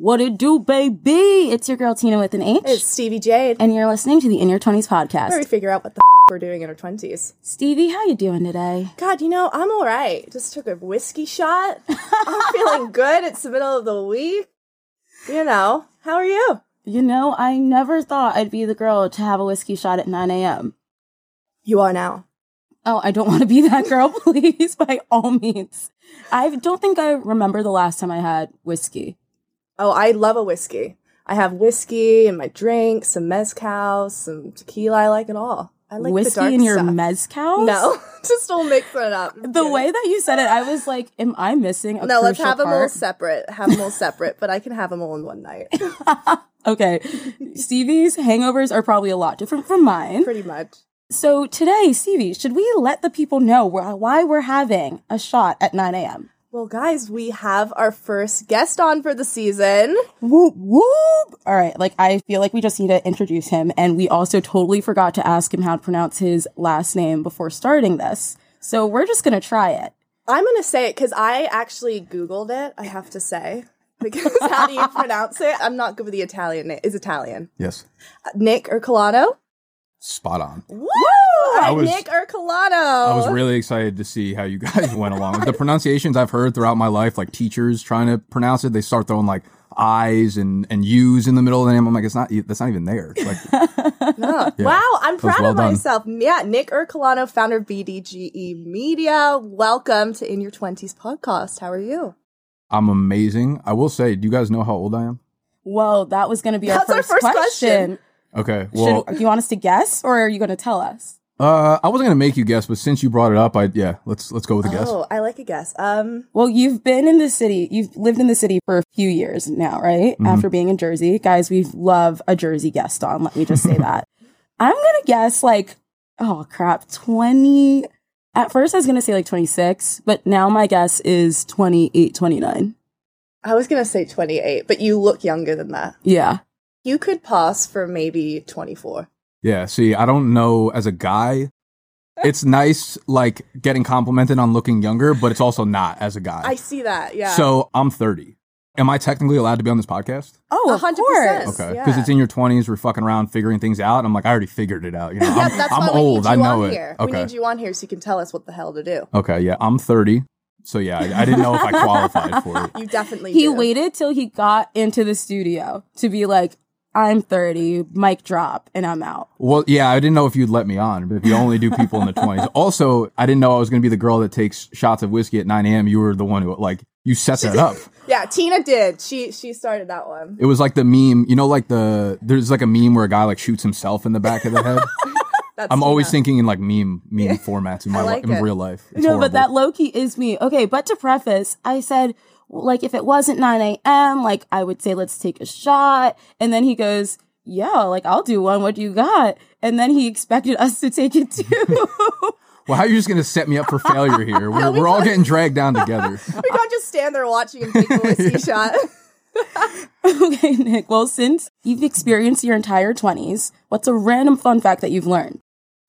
What it do, baby? It's your girl Tina with an H. It's Stevie Jade. and you're listening to the In Your 20s podcast. Where we figure out what the f- we're doing in our 20s. Stevie, how you doing today? God, you know, I'm all right. Just took a whiskey shot. I'm feeling good. It's the middle of the week. You know, how are you? You know, I never thought I'd be the girl to have a whiskey shot at 9 a.m. You are now. Oh, I don't want to be that girl, please, by all means. I don't think I remember the last time I had whiskey. Oh, I love a whiskey. I have whiskey in my drink, some mezcal, some tequila. I like it all. I like whiskey in your stuff. mezcal? No, just don't mix it up. The way that you said it, I was like, am I missing a No, let's have them all separate. Have them all separate, but I can have them all in one night. Okay. Stevie's hangovers are probably a lot different from mine. Pretty much. So today, Stevie, should we let the people know why we're having a shot at 9 a.m.? Well, guys, we have our first guest on for the season. Whoop, whoop. All right. Like, I feel like we just need to introduce him. And we also totally forgot to ask him how to pronounce his last name before starting this. So we're just going to try it. I'm going to say it because I actually Googled it, I have to say. Because how do you pronounce it? I'm not good with the Italian name. Is Italian. Yes. Uh, Nick or Ercolano? Spot on. Woo! I was- Nick Ercolano. I was really excited to see how you guys went along. The pronunciations I've heard throughout my life, like teachers trying to pronounce it, they start throwing like I's and, and U's in the middle of the name. I'm like, it's not, that's not even there. It's like, Yeah. Yeah. Wow, I'm proud well of done. myself. Yeah, Nick Ercolano, founder of BDGE Media. Welcome to In Your 20s podcast. How are you? I'm amazing. I will say, do you guys know how old I am? Well, that was going to be That's our our first, first question. question. Okay. Well, Should, do you want us to guess or are you going to tell us? Uh, I wasn't going to make you guess, but since you brought it up, I, yeah, let's, let's go with a guess. Oh, I like a guess. Um, Well, you've been in the city, you've lived in the city for a few years now, right? Mm-hmm. After being in Jersey. Guys, we love a Jersey guest on. Let me just say that. I'm going to guess like, oh crap, 20. At first, I was going to say like 26, but now my guess is 28, 29. I was going to say 28, but you look younger than that. Yeah. You could pass for maybe 24. Yeah. See, I don't know as a guy. It's nice, like getting complimented on looking younger, but it's also not as a guy. I see that. Yeah. So I'm 30. Am I technically allowed to be on this podcast? Oh, A of hundred course. percent. Okay, Yeah. because it's in your 20s, we're fucking around figuring things out. I'm like, I already figured it out. You know, Yeah, I'm, that's I'm why we old. need I you know on it. here. We Okay, need you on here so you can tell us what the hell to do. okay, yeah, I'm 30. So yeah, I, I didn't know if I qualified for it. You definitely He do. waited till he got into the studio to be like, I'm 30, mic drop, and I'm out. Well, yeah, I didn't know if you'd let me on, but if you only do people in the 20s. Also, I didn't know I was going to be the girl that takes shots of whiskey at 9 a.m. You were the one who like you set that up. Yeah, Tina did. She she started that one. It was like the meme, you know, like the there's like a meme where a guy like shoots himself in the back of the head. That's I'm always thinking in like meme meme formats in my I li- in real life. It's no, horrible. but that Loki is me. Okay, but to preface, I said, like, if it wasn't 9 a.m., like, I would say, let's take a shot. And then he goes, yeah, like, I'll do one. What do you got? And then he expected us to take it too. Well, how are you just going to set me up for failure here? We're, we're all getting dragged down together. We can't just stand there watching and take a whiskey shot. okay, Nick. Well, since you've experienced your entire 20s, what's a random fun fact that you've learned?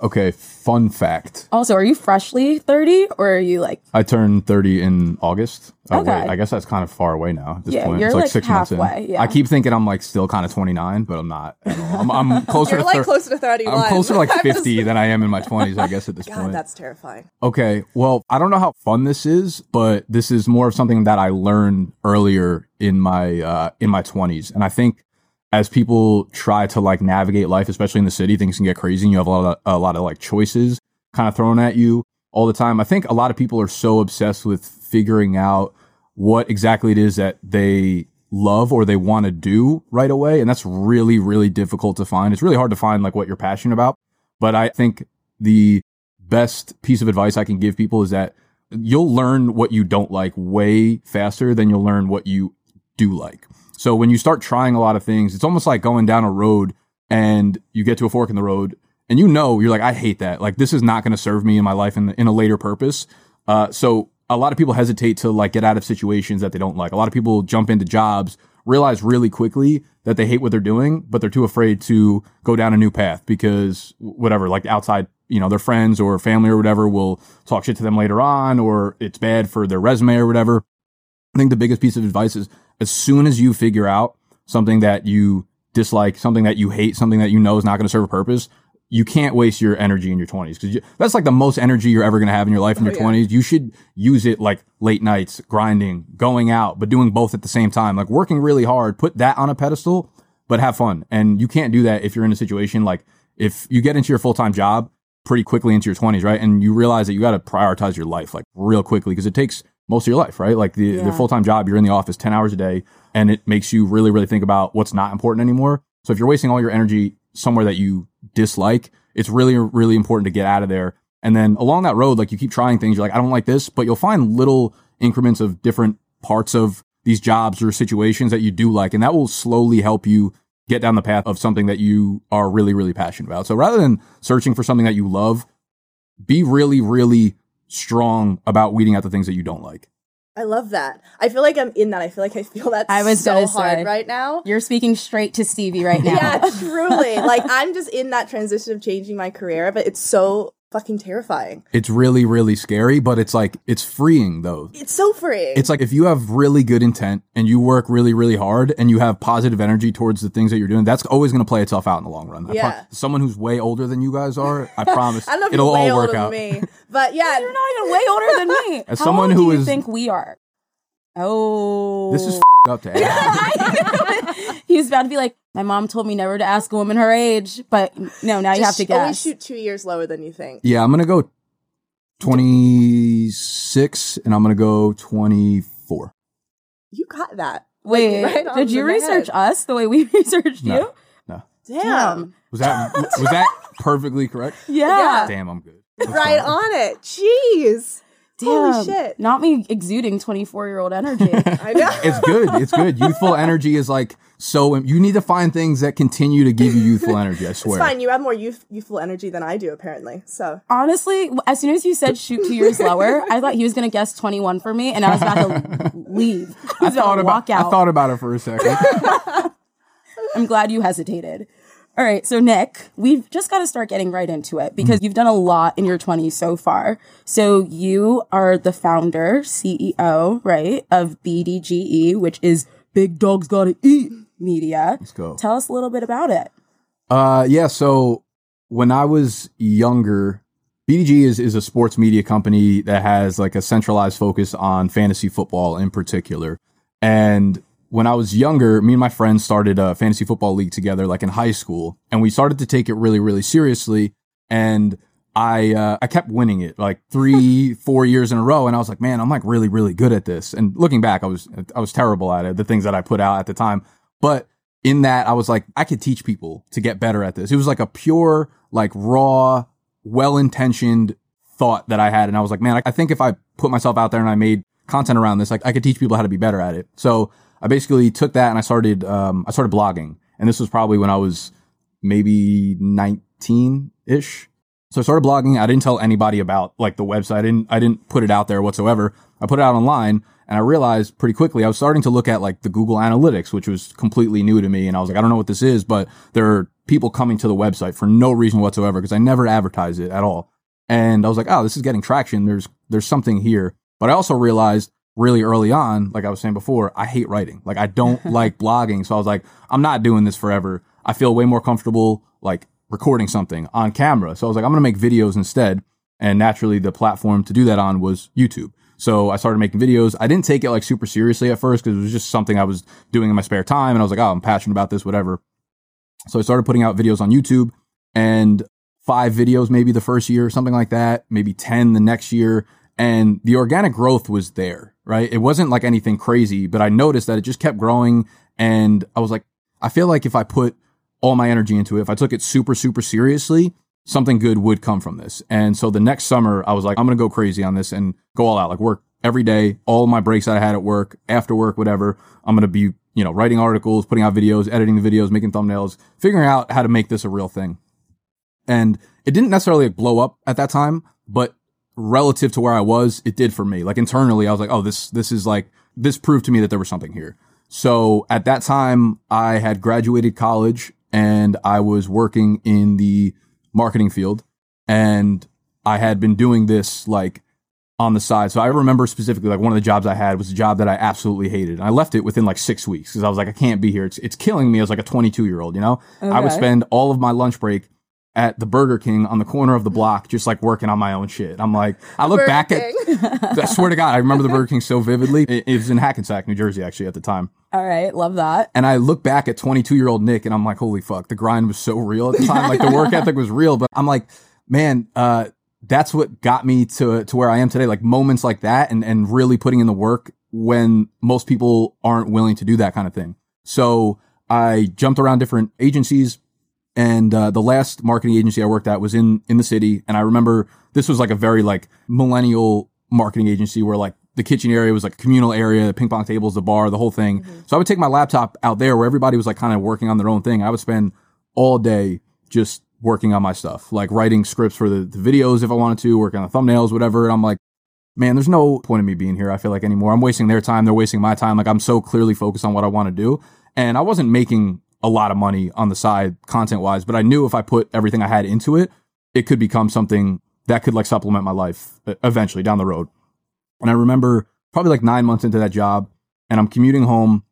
Okay, fun fact. Also, are you freshly 30 or are you like, I turned 30 in August. Oh, Okay. wait, I guess that's kind of far away now at this Yeah, point. you're it's like, like six months in. halfway, yeah. I keep thinking I'm like still kind of 29, but I'm not. at all. I'm, I'm closer You're to like thir- closer to 31. I'm closer to like 50 than I am in my 20s, I guess, at this point. God, point. that's terrifying. Okay. Well, I don't know how fun this is, but this is more of something that I learned earlier in my uh in my 20s. And I think as people try to like navigate life, especially in the city, things can get crazy and you have a lot of a lot of like choices kind of thrown at you all the time. I think a lot of people are so obsessed with figuring out what exactly it is that they love or they want to do right away, and that's really really difficult to find. It's really hard to find like what you're passionate about. But I think the best piece of advice I can give people is that you'll learn what you don't like way faster than you'll learn what you do like. So when you start trying a lot of things, it's almost like going down a road and you get to a fork in the road and you know, you're like, I hate that. Like this is not going to serve me in my life in, in a later purpose. Uh, so a lot of people hesitate to like get out of situations that they don't like. A lot of people jump into jobs, realize really quickly that they hate what they're doing, but they're too afraid to go down a new path because whatever, like outside, you know, their friends or family or whatever will talk shit to them later on, or it's bad for their resume or whatever. I think the biggest piece of advice is as soon as you figure out something that you dislike, something that you hate, something that you know is not going to serve a purpose, you can't waste your energy in your 20s because that's like the most energy you're ever going to have in your life in oh, your Oh, yeah. 20s. You should use it like late nights, grinding, going out, but doing both at the same time, like working really hard, put that on a pedestal, but have fun. And you can't do that if you're in a situation like if you get into your full time job pretty quickly into your 20s, right? And you realize that you got to prioritize your life like real quickly because it takes most of your life, right? Like the, the full time job, you're in the office 10 hours a day and it makes you really, really think about what's not important anymore. So if you're wasting all your energy somewhere that you dislike, it's really, really important to get out of there. And then along that road, like you keep trying things, you're like, I don't like this, but you'll find little increments of different parts of these jobs or situations that you do like. And that will slowly help you get down the path of something that you are really, really passionate about. So rather than searching for something that you love, be really, really strong about weeding out the things that you don't like. I love that. I feel like I'm in that. I feel like I feel that I was so hard say. right now. You're speaking straight to Stevie right now. Yeah, truly. like I'm just in that transition of changing my career, but it's so fucking terrifying. It's really, really scary, but it's like, it's freeing though. It's so freeing. It's like if you have really good intent and you work really, really hard and you have positive energy towards the things that you're doing, that's always going to play itself out in the long run. I pro- Yeah. someone who's way older than you guys are, I promise I don't know if it'll you're way all work older out. than me, but yeah, You're not even way older than me. As How someone old who do you is- think we are? Oh, This is oh. f- up to ask. He's about to be like, my mom told me never to ask a woman her age, but no, now you have just to always guess. shoot two years lower than you think. Yeah, I'm going to go 26 and I'm going to go 24. You got that. Wait, right did you research head. us the way we researched No. you? No. Damn. Was that was that perfectly correct? Yeah. Yeah. Damn, I'm good. Let's Right go. on it. Jeez. Holy shit. Not me exuding 24 year old energy. I know. It's good. It's good. Youthful energy is like so. You need to find things that continue to give you youthful energy. I It's swear. fine. You have more youth, youthful energy than I do, apparently. So Honestly, as soon as you said shoot two years lower, I thought he was going to guess 21 for me and I was about to leave. I was about to walk about. out. I thought about it for a second. I'm glad you hesitated. All right, so Nick, we've just got to start getting right into it because you've done a lot in your 20s so far. So you are the founder, CEO, right, of BDGE, which is Big Dogs Gotta Eat Media. Let's go. Tell us a little bit about it. Uh, yeah. So when I was younger, BDG is is a sports media company that has like a centralized focus on fantasy football in particular. And when I was younger, me and my friends started a fantasy football league together, like in high school, and we started to take it really, really seriously. And I uh, I kept winning it like three, four years in a row, and I was like, man, I'm like really, really good at this. And looking back, I was I was terrible at it, the things that I put out at the time. But in that, I was like, I could teach people to get better at this. It was like a pure, like raw, well intentioned thought that I had, and I was like, man, I, I think if I put myself out there and I made content around this, like I could teach people how to be better at it. So I basically took that and I started um, I started blogging, and this was probably when I was maybe 19 ish. So I started blogging. I didn't tell anybody about like the website. I didn't I didn't put it out there whatsoever. I put it out online and I realized pretty quickly I was starting to look at like the Google Analytics, which was completely new to me. And I was like, I don't know what this is, but there are people coming to the website for no reason whatsoever because I never advertised it at all. And I was like, oh, this is getting traction. There's there's something here. But I also realized really early on, like I was saying before, I hate writing. Like I don't like blogging. So I was like, I'm not doing this forever. I feel way more comfortable like recording something on camera. So I was like, I'm going to make videos instead. And naturally the platform to do that on was YouTube. So I started making videos. I didn't take it like super seriously at first because it was just something I was doing in my spare time. And I was like, oh, I'm passionate about this, whatever. So I started putting out videos on YouTube and five videos maybe the first year, something like that, maybe 10 the next year. And the organic growth was there, right? It wasn't like anything crazy, but I noticed that it just kept growing. And I was like, I feel like if I put all my energy into it, if I took it super, super seriously, something good would come from this. And so the next summer, I was like, I'm going to go crazy on this and go all out, like work every day, all my breaks that I had at work, after work, whatever. I'm going to be, you know, writing articles, putting out videos, editing the videos, making thumbnails, figuring out how to make this a real thing. And it didn't necessarily blow up at that time, but relative to where I was, it did for me. Like internally, I was like, oh, this, this is like, this proved to me that there was something here. So at that time, I had graduated college and I was working in the marketing field and I had been doing this like on the side. So I remember specifically like one of the jobs I had was a job that I absolutely hated. And I left it within like six weeks because I was like, I can't be here. It's, it's killing me as like a 22 year old, you know? I would spend all of my lunch break at the Burger King on the corner of the block, just like working on my own shit. I'm like, I look Burger back King. at, I swear to God, I remember the Burger King so vividly. It, it was in Hackensack, New Jersey, actually, at the time. All right, love that. And I look back at 22 year old Nick and I'm like, holy fuck, the grind was so real at the time. Like the work ethic was real, but I'm like, man, uh, that's what got me to, to where I am today. Like moments like that and, and really putting in the work when most people aren't willing to do that kind of thing. So I jumped around different agencies and, uh, the last marketing agency I worked at was in, in the city. And I remember this was like a very like millennial marketing agency where like the kitchen area was like a communal area, the ping pong tables, the bar, the whole thing. So I would take my laptop out there where everybody was like kind of working on their own thing. I would spend all day just working on my stuff, like writing scripts for the, the videos if I wanted to, working on the thumbnails, whatever. And I'm like, man, there's no point in me being here. I feel like anymore. I'm wasting their time. They're wasting my time. Like I'm so clearly focused on what I want to do. And I wasn't making a lot of money on the side content wise, but I knew if I put everything I had into it, it could become something that could like supplement my life eventually down the road. And I remember probably like nine months into that job and I'm commuting home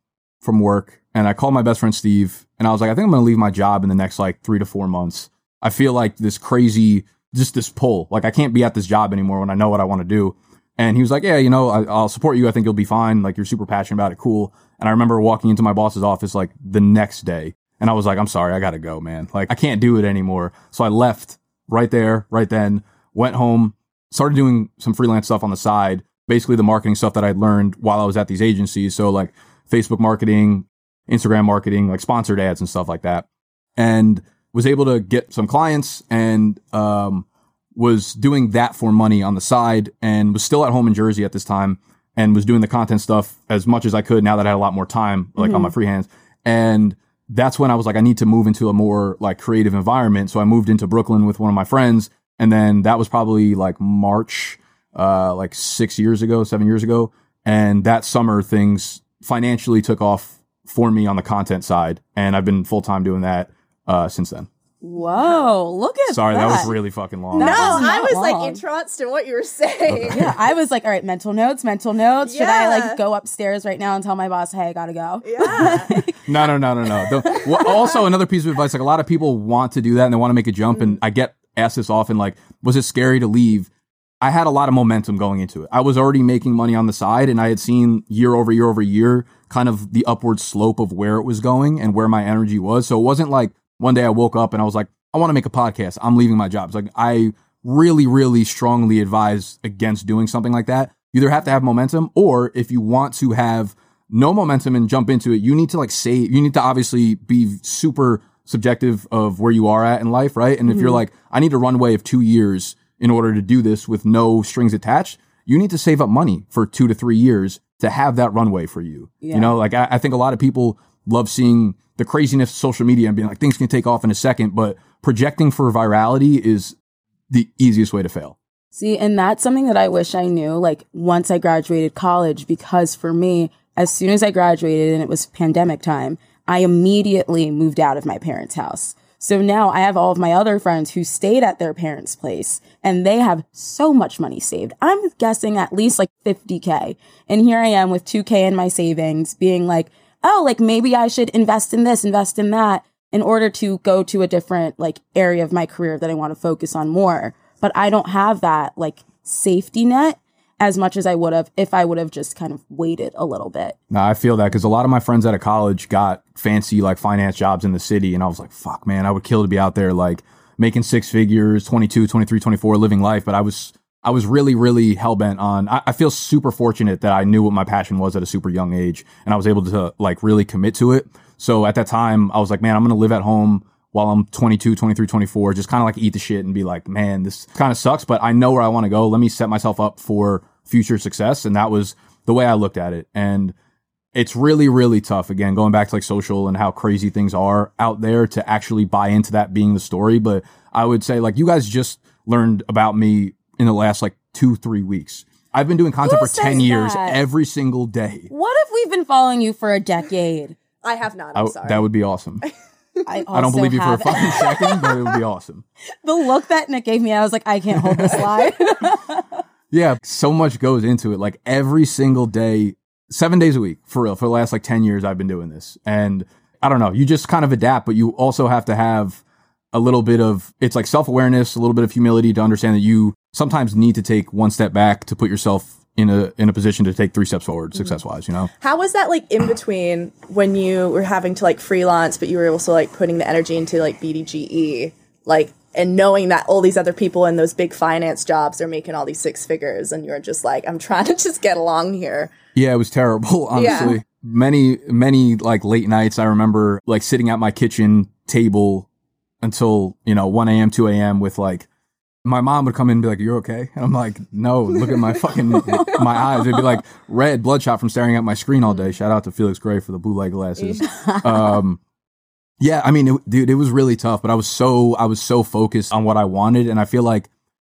from work and I called my best friend Steve and I was like, I think I'm to leave my job in the next like three to four months. I feel like this crazy, just this pull. Like I can't be at this job anymore when I know what I want to do. And he was like, yeah, you know, I, I'll support you. I think you'll be fine. Like you're super passionate about it. Cool. And I remember walking into my boss's office like the next day and I was like, I'm sorry. I got to go, man. Like I can't do it anymore. So I left right there, right then, went home, started doing some freelance stuff on the side, basically the marketing stuff that I'd learned while I was at these agencies. So like Facebook marketing, Instagram marketing, like sponsored ads and stuff like that. And was able to get some clients and, um, was doing that for money on the side and was still at home in Jersey at this time and was doing the content stuff as much as I could now that I had a lot more time, like on my free hands. And that's when I was like, I need to move into a more like creative environment. So I moved into Brooklyn with one of my friends. And then that was probably like March, uh, like six years ago, seven years ago. And that summer things financially took off for me on the content side. And I've been full time doing that, uh, since then. Whoa, look at that. Sorry, that. that was really fucking long. No, That was I not was long. like entranced in what you were saying. Yeah, I was like, all right, mental notes, mental notes. Should I Yeah. like go upstairs right now and tell my boss, hey, I gotta go? Yeah. No, no, no, no, no. The, well, also, another piece of advice: like a lot of people want to do that and they want to make a jump, and mm. I get asked this often. Like, was it scary to leave? I had a lot of momentum going into it. I was already making money on the side, and I had seen year over year over year kind of the upward slope of where it was going and where my energy was. So it wasn't like one day I woke up and I was like, I want to make a podcast. I'm leaving my job. It's like I really, really strongly advise against doing something like that. You either have to have momentum, or if you want to have no momentum and jump into it, you need to like say, you need to obviously be super subjective of where you are at in life, right? And if you're mm-hmm. like, I need a runway of two years in order to do this with no strings attached, you need to save up money for two to three years to have that runway for you. Yeah. You know, like I, I think a lot of people love seeing the craziness of social media and being like, things can take off in a second, but projecting for virality is the easiest way to fail. See, and that's something that I wish I knew like once I graduated college, because for me, as soon as I graduated and it was pandemic time, I immediately moved out of my parents' house. So now I have all of my other friends who stayed at their parents' place and they have so much money saved. I'm guessing at least like 50K. And here I am with 2K in my savings being like, oh, like maybe I should invest in this, invest in that in order to go to a different like area of my career that I want to focus on more. But I don't have that like safety net as much as I would have if I would have just kind of waited a little bit. No, I feel that because a lot of my friends out of college got fancy like finance jobs in the city. And I was like, fuck, man, I would kill to be out there like making six figures, 22, 23, 24, living life. But I was, I was really, really hell bent on, I, I feel super fortunate that I knew what my passion was at a super young age and I was able to like really commit to it. So at that time, I was like, man, I'm going to live at home while I'm 22, 23, 24, just kind of like eat the shit and be like, man, this kind of sucks, but I know where I want to go. Let me set myself up for future success. And that was the way I looked at it. And it's really, really tough. Again, going back to like social and how crazy things are out there to actually buy into that being the story. But I would say like you guys just learned about me in the last like two, three weeks. I've been doing content Who for 10 years that? every single day. What if we've been following you for a decade? I have not. I- I'm sorry. that would be awesome. I, I don't also believe you for a fucking second, but it would be awesome. the look that Nick gave me, I was like, I can't hold this lie. Yeah, so much goes into it. Like every single day, seven days a week, for real. For the last like 10 years, I've been doing this. And I don't know, you just kind of adapt, but you also have to have a little bit of, it's like self awareness, a little bit of humility to understand that you sometimes need to take one step back to put yourself in a in a position to take three steps forward mm-hmm. success wise you know? How was that like in between when you were having to like freelance, but you were also like putting the energy into like BDGE, like and knowing that all these other people in those big finance jobs are making all these six figures, and you're just like, I'm trying to just get along here. yeah it was terrible honestly. Many many like late nights i remember like sitting at my kitchen table until you know 1 a.m 2 a.m with like my mom would come in and be like you're okay? And i'm like no look at my fucking my eyes. They'd be like red bloodshot from staring at my screen all day. Shout out to felix gray for the blue light glasses. Um yeah i mean it, dude it was really tough but i was so i was so focused on what i wanted and i feel like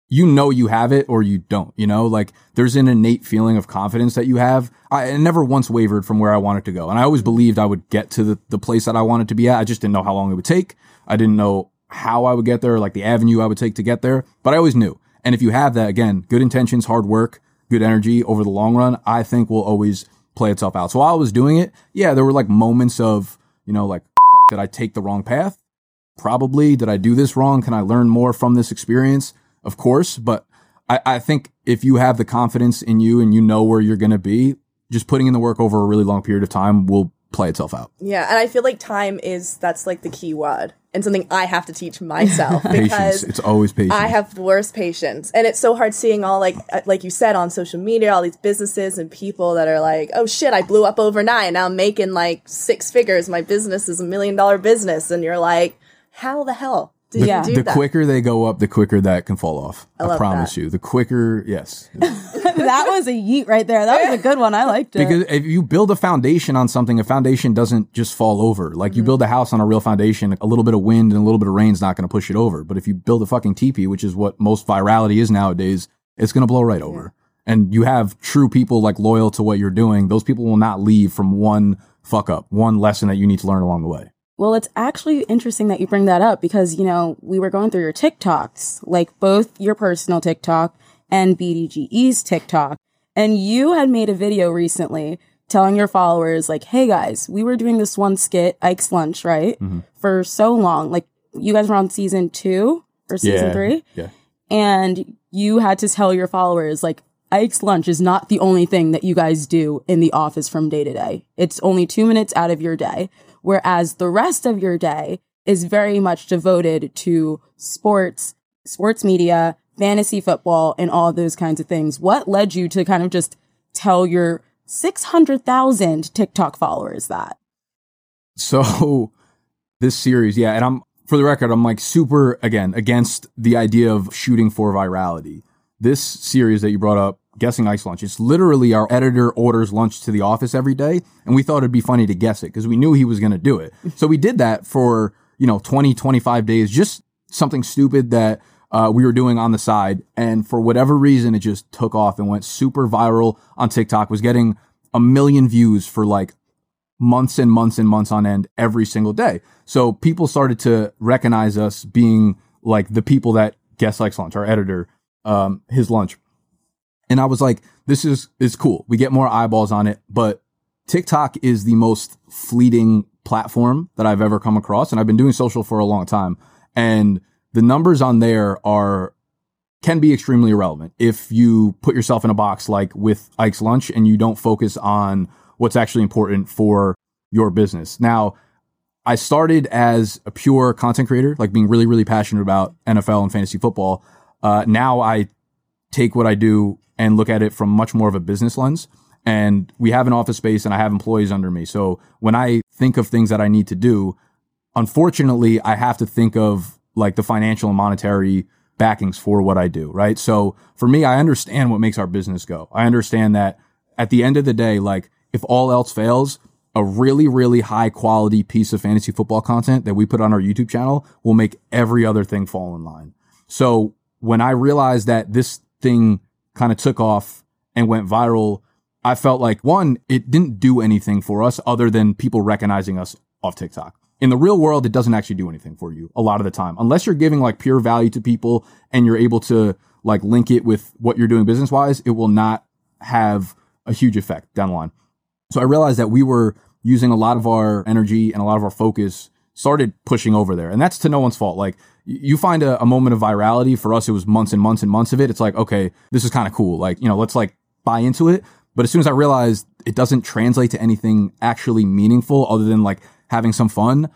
you know you have it or you don't you know? Like there's an innate feeling of confidence that you have. I I never once wavered from where i wanted to go and i always believed i would get to the, the place that i wanted to be at. I just didn't know how long it would take. I didn't know how i would get there like the avenue i would take to get there but i always knew. And if you have that again good intentions hard work good energy over the long run i think will always play itself out. So while i was doing it yeah there were like moments of you know like did i take the wrong path? Probably. Did i do this wrong? Can i learn more from this experience? Of course but I, I think if you have the confidence in you and you know where you're going to be just putting in the work over a really long period of time will play itself out. Yeah, and I feel like time is that's like the key word and something I have to teach myself patience. Because it's always patience. I have the worst patience, and it's so hard seeing all like uh, like you said on social media, all these businesses and people that are like, "Oh shit, I blew up overnight. Now I'm making like six figures. My business is a million dollar business," and you're like, "How the hell did Yeah. you do the that?" quicker they go up, the quicker that can fall off. I, love promise that. you. The quicker, yes. that was a yeet right there. That was a good one. I liked it. because if you build a foundation on something, a foundation doesn't just fall over. Like Mm-hmm. you build a house on a real foundation, a little bit of wind and a little bit of rain is not going to push it over. But if you build a fucking teepee, which is what most virality is nowadays, it's going to blow right over. And you have true people like loyal to what you're doing. Those people will not leave from one fuck up, one lesson that you need to learn along the way. Well, it's actually interesting that you bring that up because, you know, we were going through your TikToks, like both your personal TikTok and BDGE's TikTok. And you had made a video recently telling your followers, like, hey guys, we were doing this one skit, Ike's Lunch, right? Mm-hmm. For so long. Like, you guys were on season two or season Yeah. three. Yeah. And you had to tell your followers, like, Ike's lunch is not the only thing that you guys do in the office from day to day. It's only two minutes out of your day. Whereas the rest of your day is very much devoted to sports, sports media, fantasy football, and all those kinds of things. What led you to kind of just tell your 600,000 TikTok followers that? So this series, yeah, and I'm for the record, I'm like super again against the idea of shooting for virality. This series that you brought up, guessing Ike's lunch, it's literally our editor orders lunch to the office every day, and we thought it'd be funny to guess it because we knew he was going to do it. So we did that for you know 20, 25 days, just something stupid that uh, we were doing on the side, and for whatever reason, it just took off and went super viral on TikTok. Was getting a million views for like months and months and months on end every single day. So people started to recognize us being like the people that guest likes lunch, our editor, um, his lunch. And I was like, this is, is cool. We get more eyeballs on it, but TikTok is the most fleeting platform that I've ever come across. And I've been doing social for a long time. And the numbers on there are can be extremely irrelevant if you put yourself in a box like with Ike's Lunch and you don't focus on what's actually important for your business. Now, I started as a pure content creator, like being really, really passionate about NFL and fantasy football. Uh, now I take what I do and look at it from much more of a business lens. And we have an office space and I have employees under me. So when I think of things that I need to do, unfortunately, I have to think of like the financial and monetary backings for what I do, right? So for me, I understand what makes our business go. I understand that at the end of the day, like if all else fails, a really, really high quality piece of fantasy football content that we put on our YouTube channel will make every other thing fall in line. So when I realized that this thing kind of took off and went viral, I felt like one, it didn't do anything for us other than people recognizing us off TikTok. In the real world, it doesn't actually do anything for you a lot of the time, unless you're giving like pure value to people and you're able to like link it with what you're doing business wise, it will not have a huge effect down the line. So I realized that we were using a lot of our energy and a lot of our focus started pushing over there. And that's to no one's fault. Like you find a, a moment of virality. For us, it was months and months and months of it. It's like, okay, this is kind of cool. Like, you know, let's like buy into it. But as soon as I realized it doesn't translate to anything actually meaningful other than like having some fun,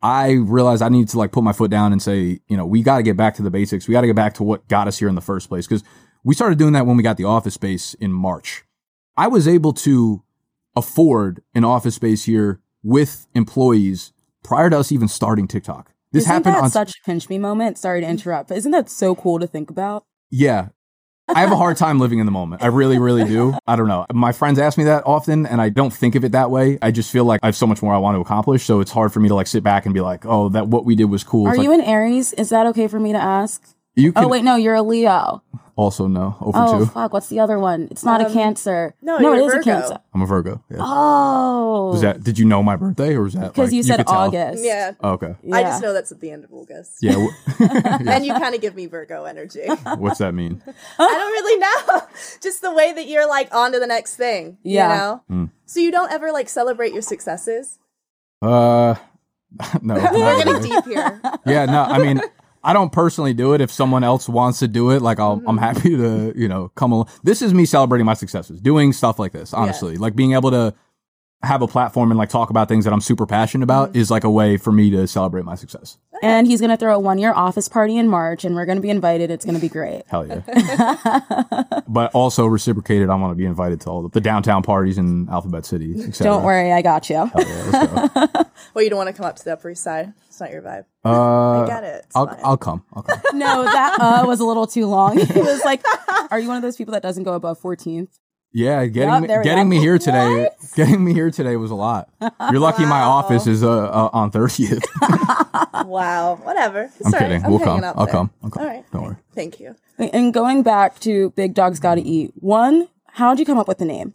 I realized I needed to like put my foot down and say, you know, we got to get back to the basics. We got to get back to what got us here in the first place. Cause we started doing that when we got the office space in March. I was able to afford an office space here with employees prior to us even starting TikTok. This Isn't happened that on such a pinch me moment? Sorry to interrupt, but isn't that so cool to think about? Yeah. I have a hard time living in the moment. I really, really do. I don't know. My friends ask me that often and I don't think of it that way. I just feel like I have so much more I want to accomplish. So it's hard for me to like sit back and be like, oh, that what we did was cool. Are It's you like, an Aries? Is that okay for me to ask? You can Oh wait, no, you're a Leo. also no, over Oh two. fuck, what's the other one? It's not a Um, Cancer. no, no, you're it is Virgo. a Cancer. I'm a Virgo. Yeah. Oh, Was that, did you know my birthday or was that because like, you said could tell? August. Yeah. Oh, okay. I just know that's at the end of August. Yeah. w- And you kind of give me Virgo energy. What's that mean? I don't really know. Just the way that you're like on to the next thing. Yeah. You know? Mm. So you don't ever like celebrate your successes? Uh, no. We're getting really. deep here. Yeah, no, I mean, I don't personally do it. If someone else wants to do it, like I'll, I'm mm-hmm. happy to, you know, come along. This is me celebrating my successes, doing stuff like this, honestly. Like being able to have a platform and like talk about things that I'm super passionate about mm-hmm. is like a way for me to celebrate my success. And he's gonna throw a one year office party in March, and we're gonna be invited. It's gonna be great. Hell yeah. but also reciprocated, I want to be invited to all the, the downtown parties in Alphabet City. Don't worry, I got you. Yeah, let's go. Well, you don't want to come up to the Upper East Side. It's not your vibe. Uh, I get it. It's I'll, fine. I'll come. I'll come. No, that uh was a little too long. It was like, are you one of those people that doesn't go above 14th? Yeah, getting Yup, me, there we getting go. me here today. Getting me here today was a lot. You're lucky my office is uh, uh on 30th. Wow. Whatever. I'm all right. kidding. I'm we'll hanging come. out I'll there. come. I'll come. All right. Don't worry. Thank you. And going back to Big Dogs Gotta Eat, one, how'd you come up with the name?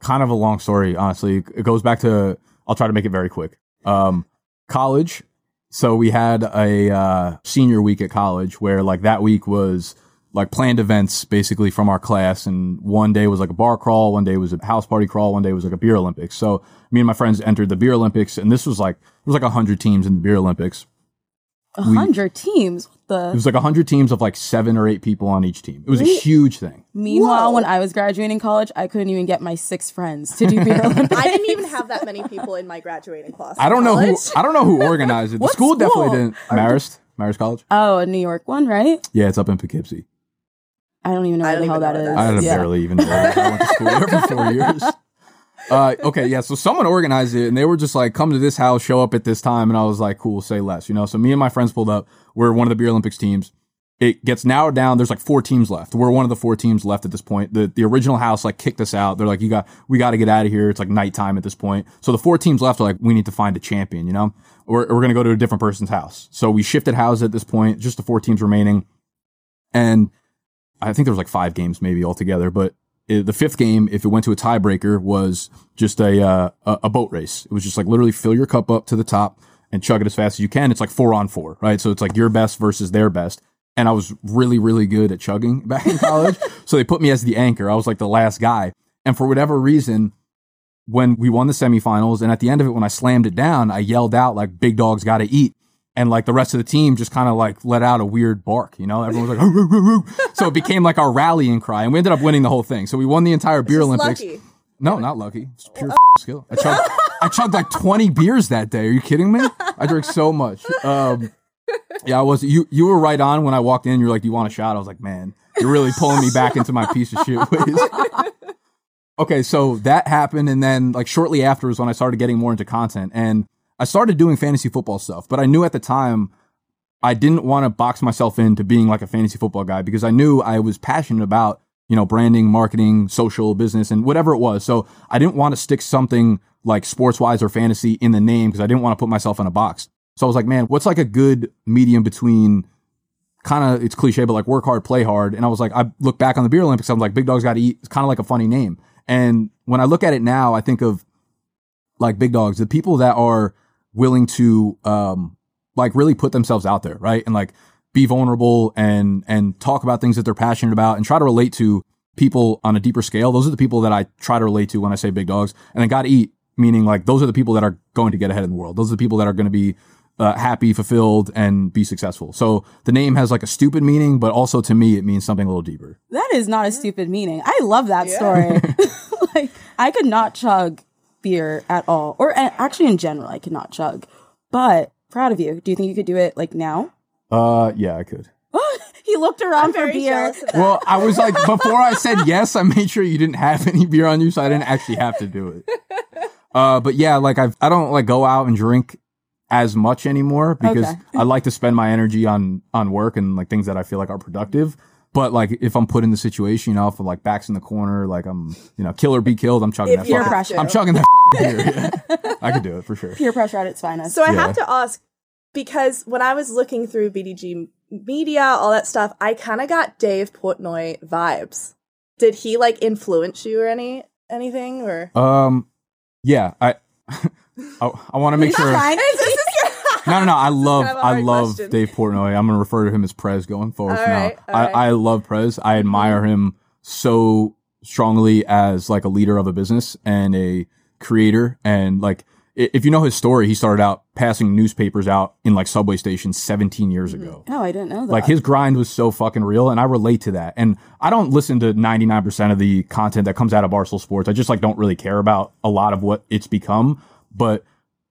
Kind of a long story, honestly. It goes back to. I'll try to make it very quick. Um, college. So we had a uh, senior week at college where like that week was like planned events basically from our class, and one day was like a bar crawl, one day was a house party crawl, one day was like a beer Olympics. So me and my friends entered the beer Olympics, and this was like there was like a hundred teams in the beer Olympics. A hundred teams. It The was like a hundred teams of like seven or eight people on each team. It was a huge thing. meanwhile, Whoa. when I was graduating college, I couldn't even get my six friends to do beer Olympics. I didn't even have that many people in my graduating class. I don't in know who. I don't know who organized it. The What school, definitely didn't. Marist, Marist College. Oh, a New York one, right? Yeah, it's up in Poughkeepsie. I don't even know I the don't hell even that know is. what that I. Yeah. barely even know. I went to school there for four years. Uh, okay, yeah. So someone organized it, and they were just like, "Come to this house, show up at this time," and I was like, "Cool, say less," you know. So me and my friends pulled up. We're one of the beer Olympics teams. It gets narrowed down. There's like four teams left. We're one of the four teams left at this point. The the original house like kicked us out. They're like, "You got, we got to get out of here." It's like nighttime at this point. So the four teams left are like, "We need to find a champion," you know. We're we're gonna go to a different person's house. So we shifted houses at this point. Just the four teams remaining, and I think there was like five games maybe altogether, but the fifth game, if it went to a tiebreaker, was just a, uh, a boat race. It was just like literally fill your cup up to the top and chug it as fast as you can. It's like four on four, right? So it's like your best versus their best. And I was really, really good at chugging back in college. so they put me as the anchor. I was like the last guy. And for whatever reason, when we won the semifinals and at the end of it, when I slammed it down, I yelled out like big dogs got to eat. And like the rest of the team just kind of like let out a weird bark, you know, everyone was like, "Hoo, hoo, hoo, hoo." so it became like our rallying cry and we ended up winning the whole thing. So we won the entire beer Olympics. lucky. No, not lucky. It's pure f- skill. I chugged, I chugged like 20 beers that day. Are you kidding me? I drank so much. Um, yeah, I was, you, you were right on when I walked in. You're like, do you want a shot? I was like, man, you're really pulling me back into my piece of shit ways. okay, so that happened. And then like shortly after was when I started getting more into content and I started doing fantasy football stuff, but I knew at the time I didn't want to box myself into being like a fantasy football guy because I knew I was passionate about, you know, branding, marketing, social business, and whatever it was. So I didn't want to stick something like sports wise or fantasy in the name because I didn't want to put myself in a box. So I was like, man, what's like a good medium between kind of, it's cliche, but like work hard, play hard. And I was like, I look back on the Beer Olympics, I'm like, Big Dogs Got to Eat. It's kind of like a funny name. And when I look at it now, I think of like Big Dogs, the people that are willing to, um, like really put themselves out there, right? And like be vulnerable and and talk about things that they're passionate about and try to relate to people on a deeper scale. Those are the people that I try to relate to when I say big dogs. And then gotta eat, meaning like those are the people that are going to get ahead in the world. Those are the people that are going to be uh, happy, fulfilled, and be successful. So the name has like a stupid meaning, but also to me, it means something a little deeper. That is not a stupid meaning. I love that story. like I could not chug beer at all, or uh, actually in general, I could not chug. But proud of you. Do you think you could do it like now? Uh, yeah, I could. he looked around for Very beer. jealous. Well, I was like, before I said yes, I made sure you didn't have any beer on you, so I didn't actually have to do it. Uh, but yeah, like I've, I don't like go out and drink as much anymore because Okay. I like to spend my energy on, on work and like things that I feel like are productive. But like if I'm put in the situation, you know, if I'm like backs in the corner, like I'm, you know, kill or be killed, I'm chugging If that you fucking, have to. I'm chugging that beer. Yeah. I could do it for sure. Peer pressure at its finest. So I Yeah. have to ask because when I was looking through BDG media, all that stuff, I kind of got Dave Portnoy vibes. Did he like influence you or any anything or? Um, yeah, I, I, I want to make sure. Fine. No, no, no. I love, kind of a I hard love question. Dave Portnoy. I'm going to refer to him as Prez going forward All from right, now. all I, right. Mm-hmm. I love Prez. I admire him so strongly as like a leader of a business and a creator. And like, if you know his story, he started out passing newspapers out in like subway stations 17 years Mm-hmm. ago. oh, I didn't know that. Like his grind was so fucking real, and I relate to that. And I don't listen to ninety nine percent of the content that comes out of Barstool Sports. I just like don't really care about a lot of what it's become. But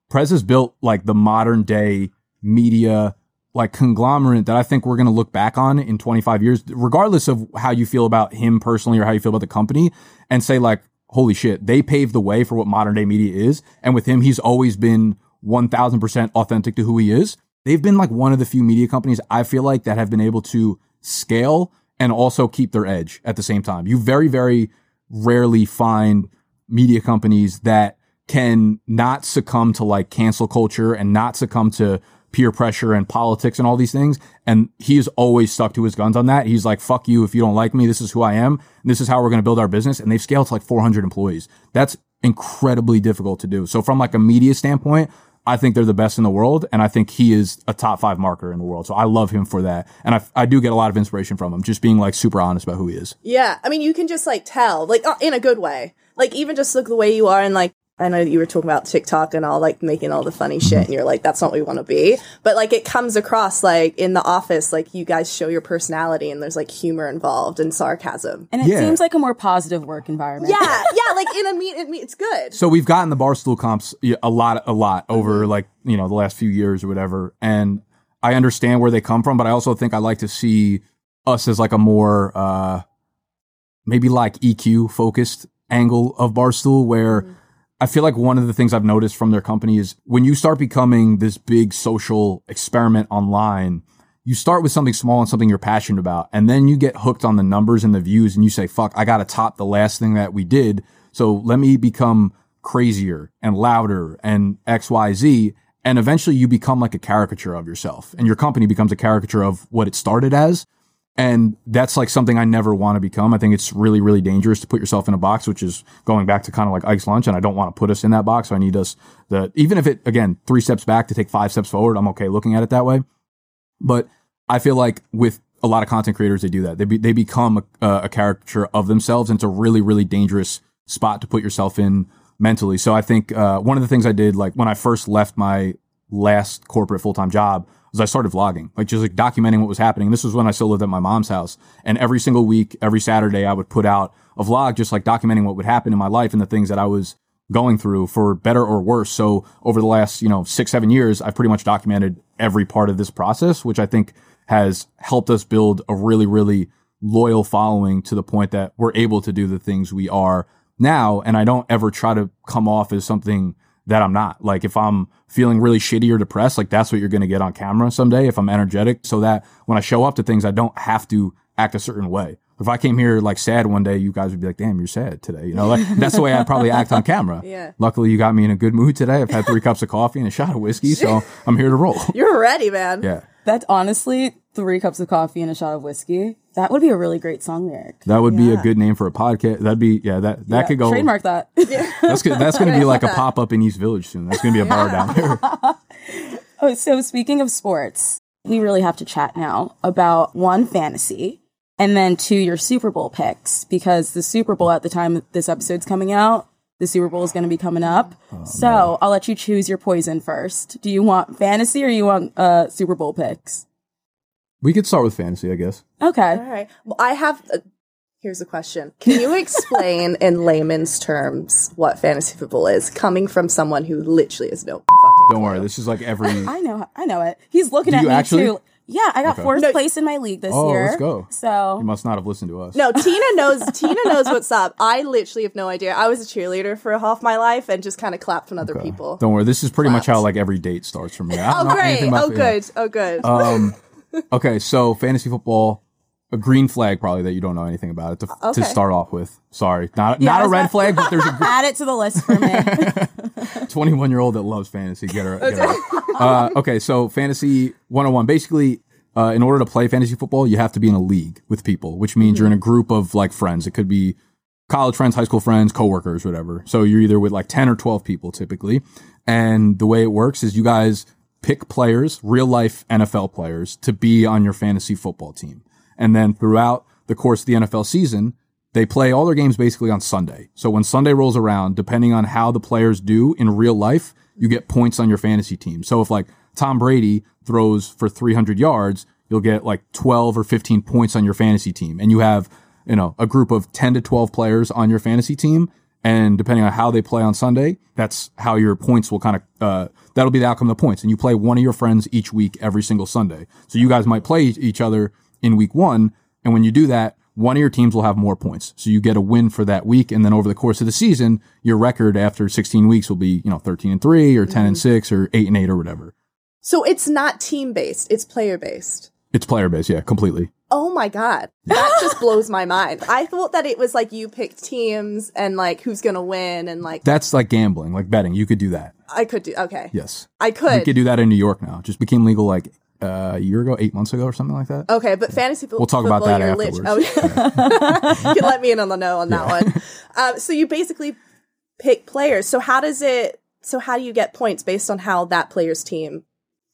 Prez has built like the modern day media like conglomerate that I think we're going to look back on in 25 years, regardless of how you feel about him personally or how you feel about the company and say like, holy shit, they paved the way for what modern day media is. And with him, he's always been 1000% authentic to who he is. They've been like one of the few media companies I feel like that have been able to scale and also keep their edge at the same time. You very, very rarely find media companies that can not succumb to like cancel culture and not succumb to peer pressure and politics and all these things. And he has always stuck to his guns on that. He's like, fuck you. If you don't like me, this is who I am. This is how we're going to build our business. And they've scaled to like 400 employees. That's incredibly difficult to do. So from like a media standpoint, I think they're the best in the world. And I think he is a top five marketer in the world. So I love him for that. And I, I do get a lot of inspiration from him, just being like super honest about who he is. Yeah, I mean, you can just like tell, like uh, in a good way. Like even just look the way you are, and like I know you were talking about TikTok and all, like making all the funny shit, and you're like, that's not what we want to be. But like it comes across like in the office, like you guys show your personality, and there's like humor involved and sarcasm. and it Yeah. seems like a more positive work environment. Yeah, yeah, like in a meet, it, it's good. So we've gotten the barstool comps a lot, a lot over like you know the last few years or whatever, and I understand where they come from, but I also think I like to see us as like a more uh maybe like EQ focused angle of barstool where. I feel like one of the things I've noticed from their company is when you start becoming this big social experiment online, you start with something small and something you're passionate about, and then you get hooked on the numbers and the views, and you say, fuck, I gotta top the last thing that we did. So let me become crazier and louder and XYZ. And eventually you become like a caricature of yourself, and your company becomes a caricature of what it started as. And that's like something I never want to become. I think it's really, really dangerous to put yourself in a box, which is going back to kind of like Ike's lunch. And I don't want to put us in that box. So I need us the, even if it, again, three steps back to take five steps forward, I'm okay looking at it that way. But I feel like with a lot of content creators, they do that. They, be, they become a, a caricature of themselves. And it's a really, really dangerous spot to put yourself in mentally. So I think, uh, one of the things I did, like when I first left my last corporate full-time job was I started vlogging, like just like documenting what was happening. This was when I still lived at my mom's house. And every single week, every Saturday, I would put out a vlog, just like documenting what would happen in my life and the things that I was going through for better or worse. So over the last, you know, six, seven years, I've pretty much documented every part of this process, which I think has helped us build a really, really loyal following to the point that we're able to do the things we are now. And I don't ever try to come off as something that I'm not. Like if I'm feeling really shitty or depressed, like that's what you're going to get on camera someday if I'm energetic so that when I show up to things, I don't have to act a certain way. If I came here like sad one day, you guys would be like, damn, you're sad today. You know, like that's the way I'd probably act on camera. Yeah. Luckily you got me in a good mood today. I've had three cups of coffee and a shot of whiskey. So I'm here to roll. You're ready, man. Yeah. That's honestly three cups of coffee and a shot of whiskey. That would be a really great song lyric. That would be a good name for a podcast. That'd be, yeah, that, that Yeah, could go. trademark that. That's. That's going to be like a pop up in East Village soon. That's going to be a bar down there. oh, so speaking of sports, we really have to chat now about one fantasy and then two your Super Bowl picks because the Super Bowl at the time this episode's coming out, the Super Bowl is going to be coming up. so I'll let you choose your poison first. Do you want fantasy or you want uh, Super Bowl picks? We could start with fantasy, I guess. Okay. All right. Well, I have. A, here's a question. Can you explain in layman's terms what fantasy football is, coming from someone who literally has no fucking. Don't worry. This is like every. I know. I know it. He's looking Do at you me actually? too. Yeah, I got Okay. fourth No. place in my league this Oh, year. let's go. So You must not have listened to us. No, Tina knows. Tina knows what's up. I literally have no idea. I was a cheerleader for half my life and just kind of clapped when other Okay. people. Don't worry. This is pretty much how like every date starts for me. I Oh, great. anything about Oh, yeah. good. Oh, good. Um, okay, so fantasy football, a green flag probably that you don't know anything about it to, Okay. to start off with. Sorry, not Yeah, not a red flag, but there's a add it to the list for me. 21 year old that loves fantasy. Get her. Get her. Uh, okay, so fantasy 101. Basically, uh, in order to play fantasy football, you have to be in a league with people, which means you're in a group of like friends. It could be college friends, high school friends, coworkers, whatever. So you're either with like 10 or 12 people typically. And the way it works is you guys pick players, real life NFL players to be on your fantasy football team. And then throughout the course of the NFL season, they play all their games basically on Sunday. So when Sunday rolls around, depending on how the players do in real life, you get points on your fantasy team. So if like Tom Brady throws for 300 yards, you'll get like 12 or 15 points on your fantasy team. And you have, you know, a group of 10 to 12 players on your fantasy team. And depending on how they play on Sunday, that's how your points will kind of, uh, that'll be the outcome of the points. And you play one of your friends each week, every single Sunday. So you guys might play each other in week one. And when you do that, one of your teams will have more points. So you get a win for that week. And then over the course of the season, your record after 16 weeks will be, you know, 13 and three or 10 and mm-hmm. six or eight and eight or whatever. so it's not team based, it's player based. It's player based. Yeah, completely. Oh my god. That just blows my mind. I thought that it was like you picked teams and like who's going to win and like That's like gambling, like betting. You could do that. I could do okay. Yes. I could. You could. could do that in New York now. Just became legal like uh, a year ago, eight months ago or something like that. Okay, but fantasy fo- We'll talk about that you're lit- afterwards. oh, yeah. you can let me in on the know on that one. Um, so you basically pick players. So how does it? So how do you get points based on how that player's team?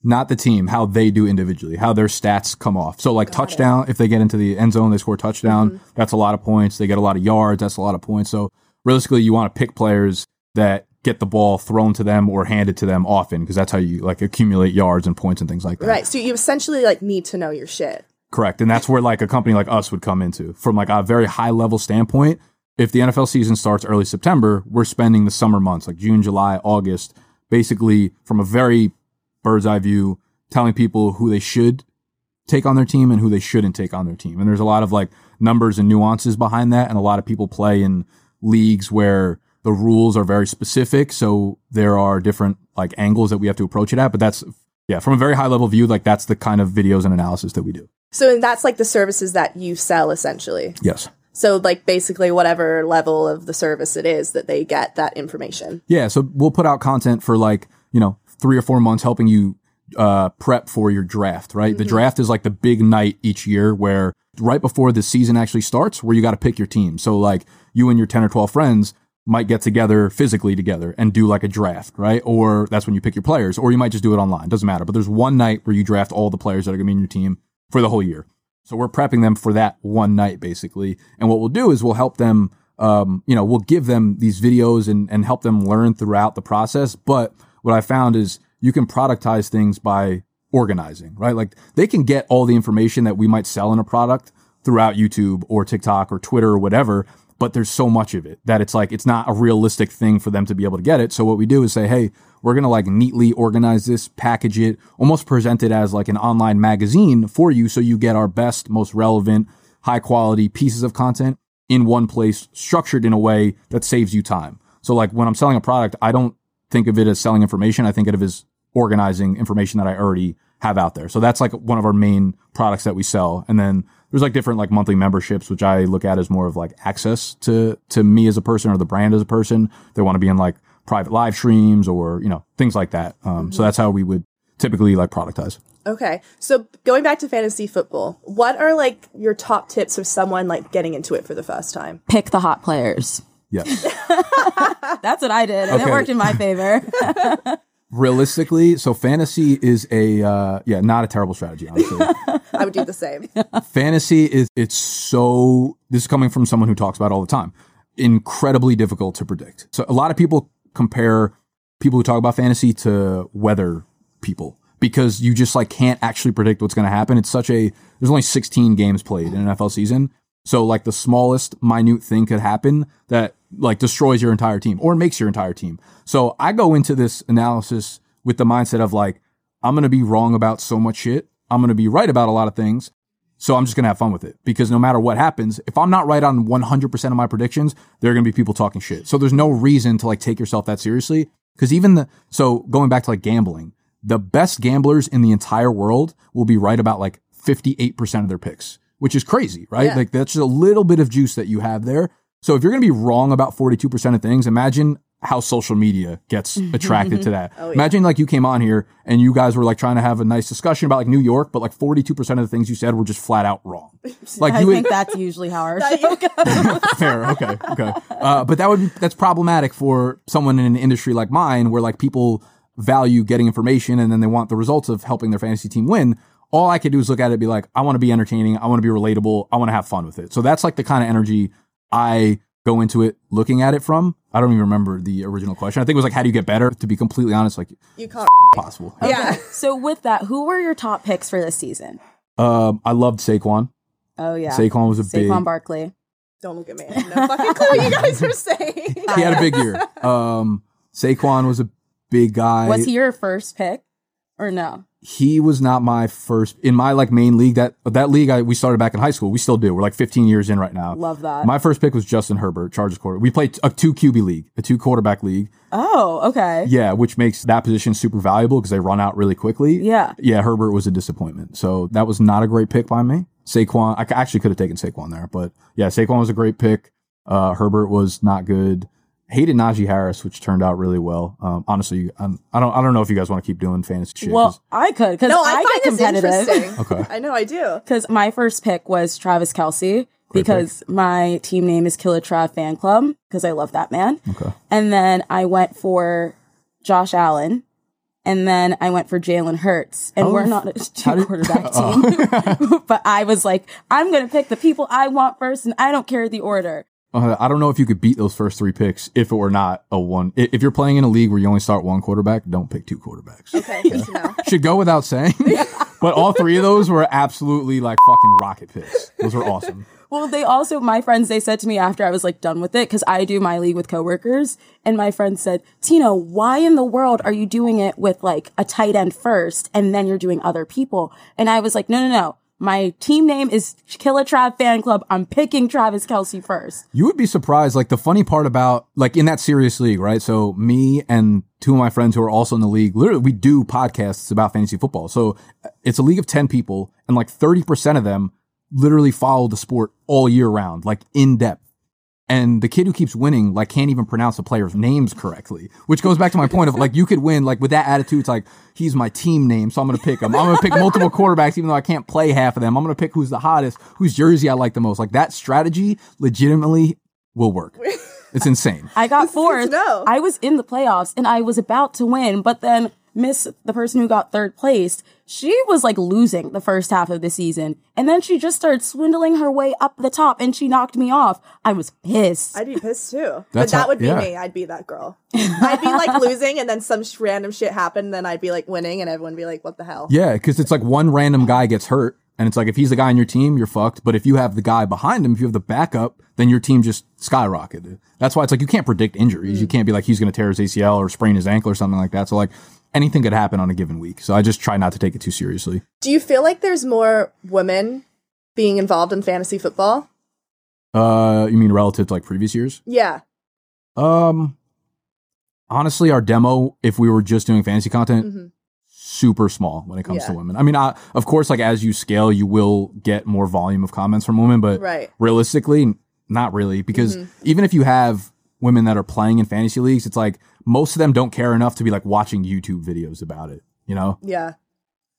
Not the team, how they do individually, how their stats come off. So like touchdown, if they get into the end zone, they score a touchdown. Mm-hmm. That's a lot of points. They get a lot of yards. That's a lot of points. So realistically, you want to pick players that get the ball thrown to them or handed to them often because that's how you like accumulate yards and points and things like that. Right. So you essentially like need to know your shit. Correct. And that's where like a company like us would come into from like a very high level standpoint. If the NFL season starts early September, we're spending the summer months like June, July, August, basically from a very bird's eye view, telling people who they should take on their team and who they shouldn't take on their team. And there's a lot of like numbers and nuances behind that. And a lot of people play in leagues where the rules are very specific. So there are different like angles that we have to approach it at. But that's, yeah, from a very high level view, like that's the kind of videos and analysis that we do. So that's like the services that you sell essentially. Yes. So like basically whatever level of the service it is that they get that information. Yeah, so we'll put out content for like, you know, three or four months helping you uh, prep for your draft, right? The draft is like the big night each year where right before the season actually starts, where you got to pick your team. So like you and your 10 or 12 friends might get together physically together and do like a draft, right? Or that's when you pick your players, or you might just do it online. Doesn't matter. But there's one night where you draft all the players that are going to be in your team for the whole year. So we're prepping them for that one night basically. And what we'll do is we'll help them, um, you know, we'll give them these videos and, and help them learn throughout the process. But what I found is you can productize things by organizing, right? Like they can get all the information that we might sell in a product throughout YouTube or TikTok or Twitter or whatever. But there's so much of it that it's like, it's not a realistic thing for them to be able to get it. So what we do is say, Hey, we're going to like neatly organize this, package it, almost present it as like an online magazine for you. So you get our best, most relevant, high quality pieces of content in one place, structured in a way that saves you time. So like when I'm selling a product, I don't think of it as selling information. I think of it as organizing information that I already have out there. So that's like one of our main products that we sell. And then there's like different like monthly memberships, which I look at as more of like access to, to me as a person or the brand as a person. They want to be in like private live streams or, you know, things like that. Um, so that's how we would typically like productize. Okay. So going back to fantasy football, what are like your top tips for someone like getting into it for the first time? Pick the hot players. Yes. That's what I did, and it worked in my favor. realistically, so fantasy is a uh, yeah, not a terrible strategy. Honestly, I would do the same. fantasy is it's so. This is coming from someone who talks about it all the time. Incredibly difficult to predict. So a lot of people compare people who talk about fantasy to weather people because you just like can't actually predict what's going to happen. It's such a there's only 16 games played in an NFL season. So like the smallest minute thing could happen that like destroys your entire team or makes your entire team. So I go into this analysis with the mindset of like I'm going to be wrong about so much shit. I'm going to be right about a lot of things. So I'm just going to have fun with it because no matter what happens, if I'm not right on 100% of my predictions, there are going to be people talking shit. So there's no reason to like take yourself that seriously. Cause even the, so going back to like gambling, the best gamblers in the entire world will be right about like 58% of their picks, which is crazy, right? Yeah. Like that's just a little bit of juice that you have there. So if you're going to be wrong about 42% of things, imagine how social media gets attracted to that. Oh, yeah. Imagine like you came on here and you guys were like trying to have a nice discussion about like New York, but like 42% of the things you said were just flat out wrong. Like I you would, think that's usually how our show goes. fair. Okay. Okay. Uh, but that would be, that's problematic for someone in an industry like mine where like people value getting information and then they want the results of helping their fantasy team win. All I could do is look at it and be like, I want to be entertaining. I want to be relatable. I want to have fun with it. So that's like the kind of energy I go into it looking at it from. I don't even remember the original question. I think it was like, how do you get better? To be completely honest, like You can't. possible. Yeah. So with that, who were your top picks for this season? Um, I loved Saquon. Oh yeah, Saquon was a big, Saquon Barkley. Don't look at me. I have no fucking clue what you guys are saying. he had a big year. Um, Saquon was a big guy. Was he your first pick or no? he was not my first in my like main league that that league I we started back in high school. We still do. We're like 15 years in right now. Love that. My first pick was Justin Herbert, Chargers quarter. We played a two QB league, a two quarterback league. oh, okay. Yeah, which makes that position super valuable because they run out really quickly. Yeah. Yeah, Herbert was a disappointment. So that was not a great pick by me. Saquon, I actually could have taken Saquon there, but yeah, Saquon was a great pick. Uh, Herbert was not good. Hated Najee Harris, which turned out really well. Um, honestly, I'm, I don't, I don't know if you guys want to keep doing fantasy shit. 'cause- Well, I could because No, I, I, find get this competitive. interesting. Okay. I know I do. Because my first pick was Travis Kelce because my team name is Killer Trav Fan Club because I love that man. okay. And then I went for Josh Allen. And then I went for Jalen Hurts. And Oh, we're not a two did- quarterback team. but I was like, I'm going to pick the people I want first and I don't care the order. Uh, I don't know if you could beat those first three picks if it were not a one. If you're playing in a league where you only start one quarterback, don't pick two quarterbacks. Okay, to. Should go without saying. but all three of those were absolutely like fucking rocket picks. Those were awesome. Well, they also, my friends, they said to me after I was like done with it, because I do my league with coworkers, and my friend said, Tino, why in the world are you doing it with like a tight end first and then you're doing other people? And I was like, no, no, no. My team name is Killer Trav Fan Club. I'm picking Travis Kelce first. You would be surprised. Like the funny part about like in that serious league, right? So me and two of my friends who are also in the league, literally we do podcasts about fantasy football. So it's a league of 10 people and like 30% of them literally follow the sport all year round, like in depth. And the kid who keeps winning, like, can't even pronounce the players' names correctly, which goes back to my point of like, you could win, like, with that attitude. It's like, he's my team name, so I'm going to pick him. I'm going to pick multiple quarterbacks, even though I can't play half of them. I'm going to pick who's the hottest, whose jersey I like the most. Like, that strategy legitimately will work. It's insane. I got good fourth. know. I was in the playoffs and I was about to win, but then Miss, the person who got third place, she was like losing the first half of the season. And then she just started swindling her way up the top and she knocked me off. I was pissed. I'd be pissed too. but That's that how- would be yeah. me. I'd be that girl. I'd be like losing, and then some sh- random shit happened. Then I'd be like winning, and everyone would be like, "What the hell?" Yeah, because it's like one random guy gets hurt, and it's like if he's the guy on your team, you're fucked. But if you have the guy behind him, if you have the backup, then your team just skyrocketed. That's why it's like you can't predict injuries. You mm. can't be like he's going to tear his ACL or sprain his ankle or something like that. So like anything could happen on a given week. So I just try not to take it too seriously. Do you feel like there's more women being involved in fantasy football? Uh, you mean relative to like previous years? Yeah. Um, honestly, our demo, if we were just doing fantasy content, Mhm. super small when it comes to women. I mean, I, of course, like as you scale, you will get more volume of comments from women, but Right. realistically, not really, because Mm-hmm. even if you have women that are playing in fantasy leagues, it's like most of them don't care enough to be like watching YouTube videos about it. You know? Yeah.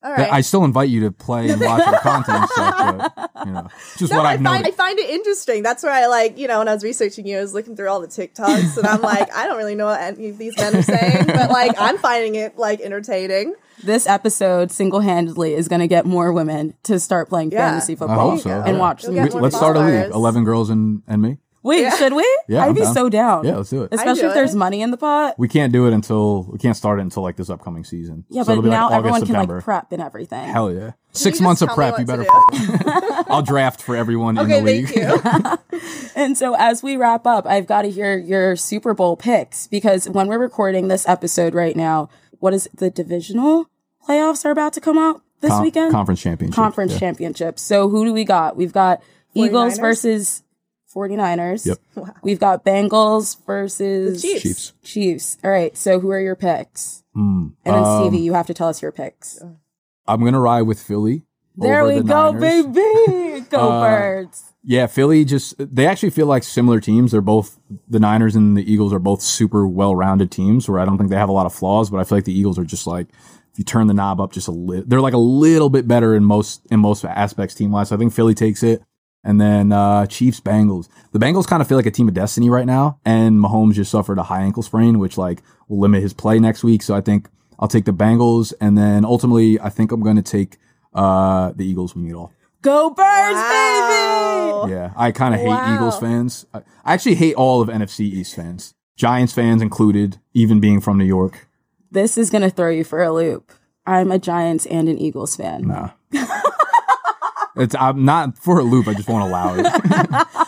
All right. I still invite you to play and watch our content and stuff, but you know, just no, what I I've find, I find it interesting. That's where I like, you know, when I was researching you, I was looking through all the TikToks and I'm like, I don't really know what any of these men are saying, but like, I'm finding it like entertaining. This episode single handedly is going to get more women to start playing Yeah. fantasy football so. and yeah. watch You'll some get Let's start a league. Eleven girls and and me. Wait, Yeah. should we? Yeah, I'd I'm be down. so down. Yeah, let's do it. Especially do if there's it. money in the pot. We can't do it until we can't start it until like this upcoming season. Yeah, So but it'll be, like, now August, everyone September. can like prep and everything. Hell yeah! Can Six months of prep. You better. to do? I'll draft for everyone Okay, in the league. thank you. And so as we wrap up, I've got to hear your Super Bowl picks because when we're recording this episode right now, what is it, the divisional playoffs are about to come out this Con- weekend? conference championship. Conference yeah. championships. So who do we got? We've got Eagles 49ers? versus 49ers. Yep. We've got Bengals versus The Chiefs. Chiefs. Chiefs. All right. So who are your picks? Mm. And then Um, Stevie, you have to tell us your picks. I'm gonna ride with Philly. There over we the go, Niners. baby. Go Uh, birds. Yeah, Philly just they actually feel like similar teams. They're both the Niners and the Eagles are both super well-rounded teams where I don't think they have a lot of flaws, but I feel like the Eagles are just like if you turn the knob up just a little they're like a little bit better in most in most aspects team-wise. So I think Philly takes it. And then uh Chiefs Bengals. The Bengals kind of feel like a team of destiny right now and Mahomes just suffered a high ankle sprain which like will limit his play next week. So I think I'll take the Bengals and then ultimately I think I'm going to take uh the Eagles win it all. Go birds, Wow. baby. Yeah, I kind of hate Wow. Eagles fans. I, I actually hate all of NFC East fans, Giants fans included, even being from New York. This is going to throw you for a loop. I'm a Giants and an Eagles fan. Nah. it's I'm not for a loop. I just won't allow it.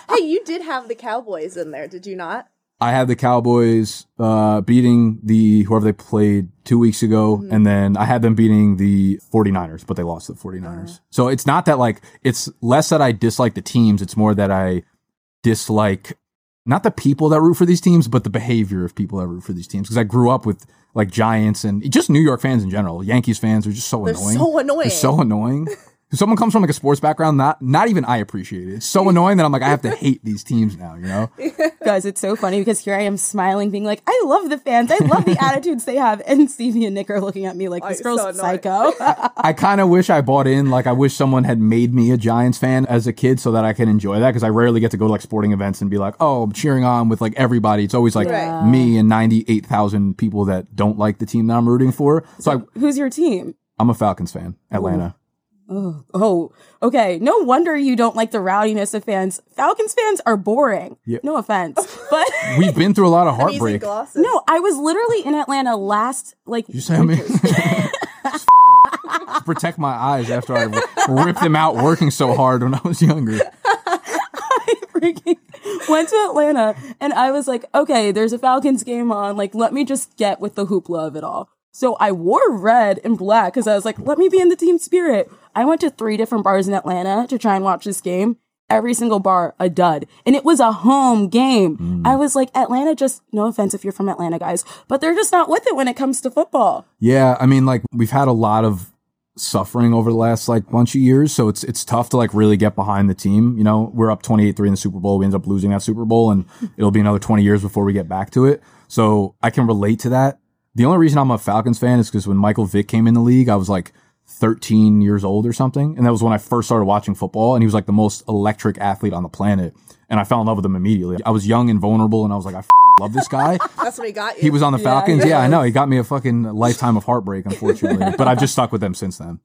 hey, you did have the Cowboys in there, did you not? I had the Cowboys uh, beating the whoever they played two weeks ago, Mm-hmm. and then I had them beating the 49ers, but they lost to the 49ers. Uh-huh. So it's not that like it's less that I dislike the teams, it's more that I dislike not the people that root for these teams, but the behavior of people that root for these teams. Because I grew up with like Giants and just New York fans in general. Yankees fans are just so They're annoying. so annoying. They're so annoying. If someone comes from like a sports background, not not even I appreciate it. It's so annoying that I'm like I have to hate these teams now. You know? Guys, it's so funny because here I am smiling, being like, I love the fans. I love the attitudes they have. And Stevie and Nick are looking at me like, this girl's so psycho. I kind of wish I bought in. Like, I wish someone had made me a Giants fan as a kid so that I can enjoy that because I rarely get to go to like sporting events and be like, oh, I'm cheering on with like everybody. It's always like Right. me and 98,000 people that don't like the team that I'm rooting for. So I, Who's your team? I'm a Falcons fan, Atlanta. Oh, oh, okay. No wonder you don't like the rowdiness of fans. Falcons fans are boring. Yeah. No offense. But We've been through a lot of I'm heartbreak. no, I was literally in Atlanta last, like, You say I mean, protect my eyes after I ripped them out working so hard when I was younger. I freaking went to Atlanta and I was like, okay, there's a Falcons game on. Like, let me just get with the hoopla of it all. So I wore red and black because I was like, let me be in the team spirit. I went to three different bars in Atlanta to try and watch this game. Every single bar, a dud. And it was a home game. Mm. I was like, Atlanta just, no offense if you're from Atlanta, guys, but they're just not with it when it comes to football. Yeah, I mean, like we've had a lot of suffering over the last like bunch of years, so it's it's tough to like really get behind the team. You know, we're up 28-3 in the Super Bowl. We ended up losing that Super Bowl, and it'll be another 20 years before we get back to it. So I can relate to that. The only reason I'm a Falcons fan is because when Michael Vick came in the league, I was like 13 years old or something, and that was when I first started watching football. And he was like the most electric athlete on the planet, and I fell in love with him immediately. I was young and vulnerable, and I was like, I f- love this guy. That's what he got you. He was on the Falcons. he Yeah, I know. He got me a fucking lifetime of heartbreak, unfortunately. but I've just stuck with them since then.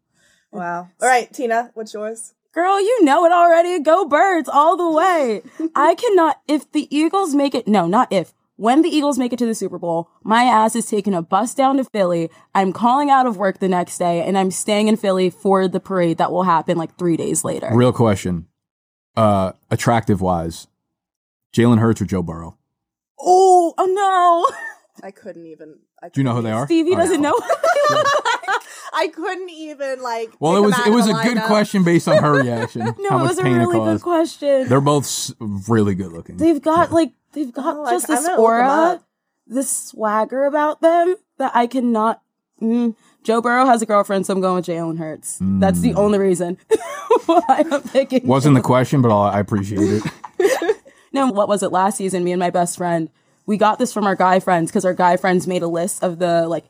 Wow. All right, Tina, what's yours? Girl, you know it already. Go birds all the way. I cannot, if the Eagles make it, no, not if, when the Eagles make it to the Super Bowl, my ass is taking a bus down to Philly. I'm calling out of work the next day and I'm staying in Philly for the parade that will happen like three days later. Real question. Uh, attractive wise, Jalen Hurts or Joe Burrow? Oh, oh no. I couldn't even. I Do you know who they are? Stevie All right. doesn't know. I couldn't even like. Well, it was it was the a good lineup. question based on her reaction. no, it was a really good question. They're both really good looking. They've got like, they've got Oh, just I'm this gonna look 'em aura, this swagger about them that I cannot. Mm. Joe Burrow has a girlfriend, so I'm going with Jalen Hurts. That's the only reason why I'm picking. Mm. Wasn't the question, but I'll, I appreciate it. No, what was it last season? Me and my best friend, we got this from our guy friends because our guy friends made a list of the like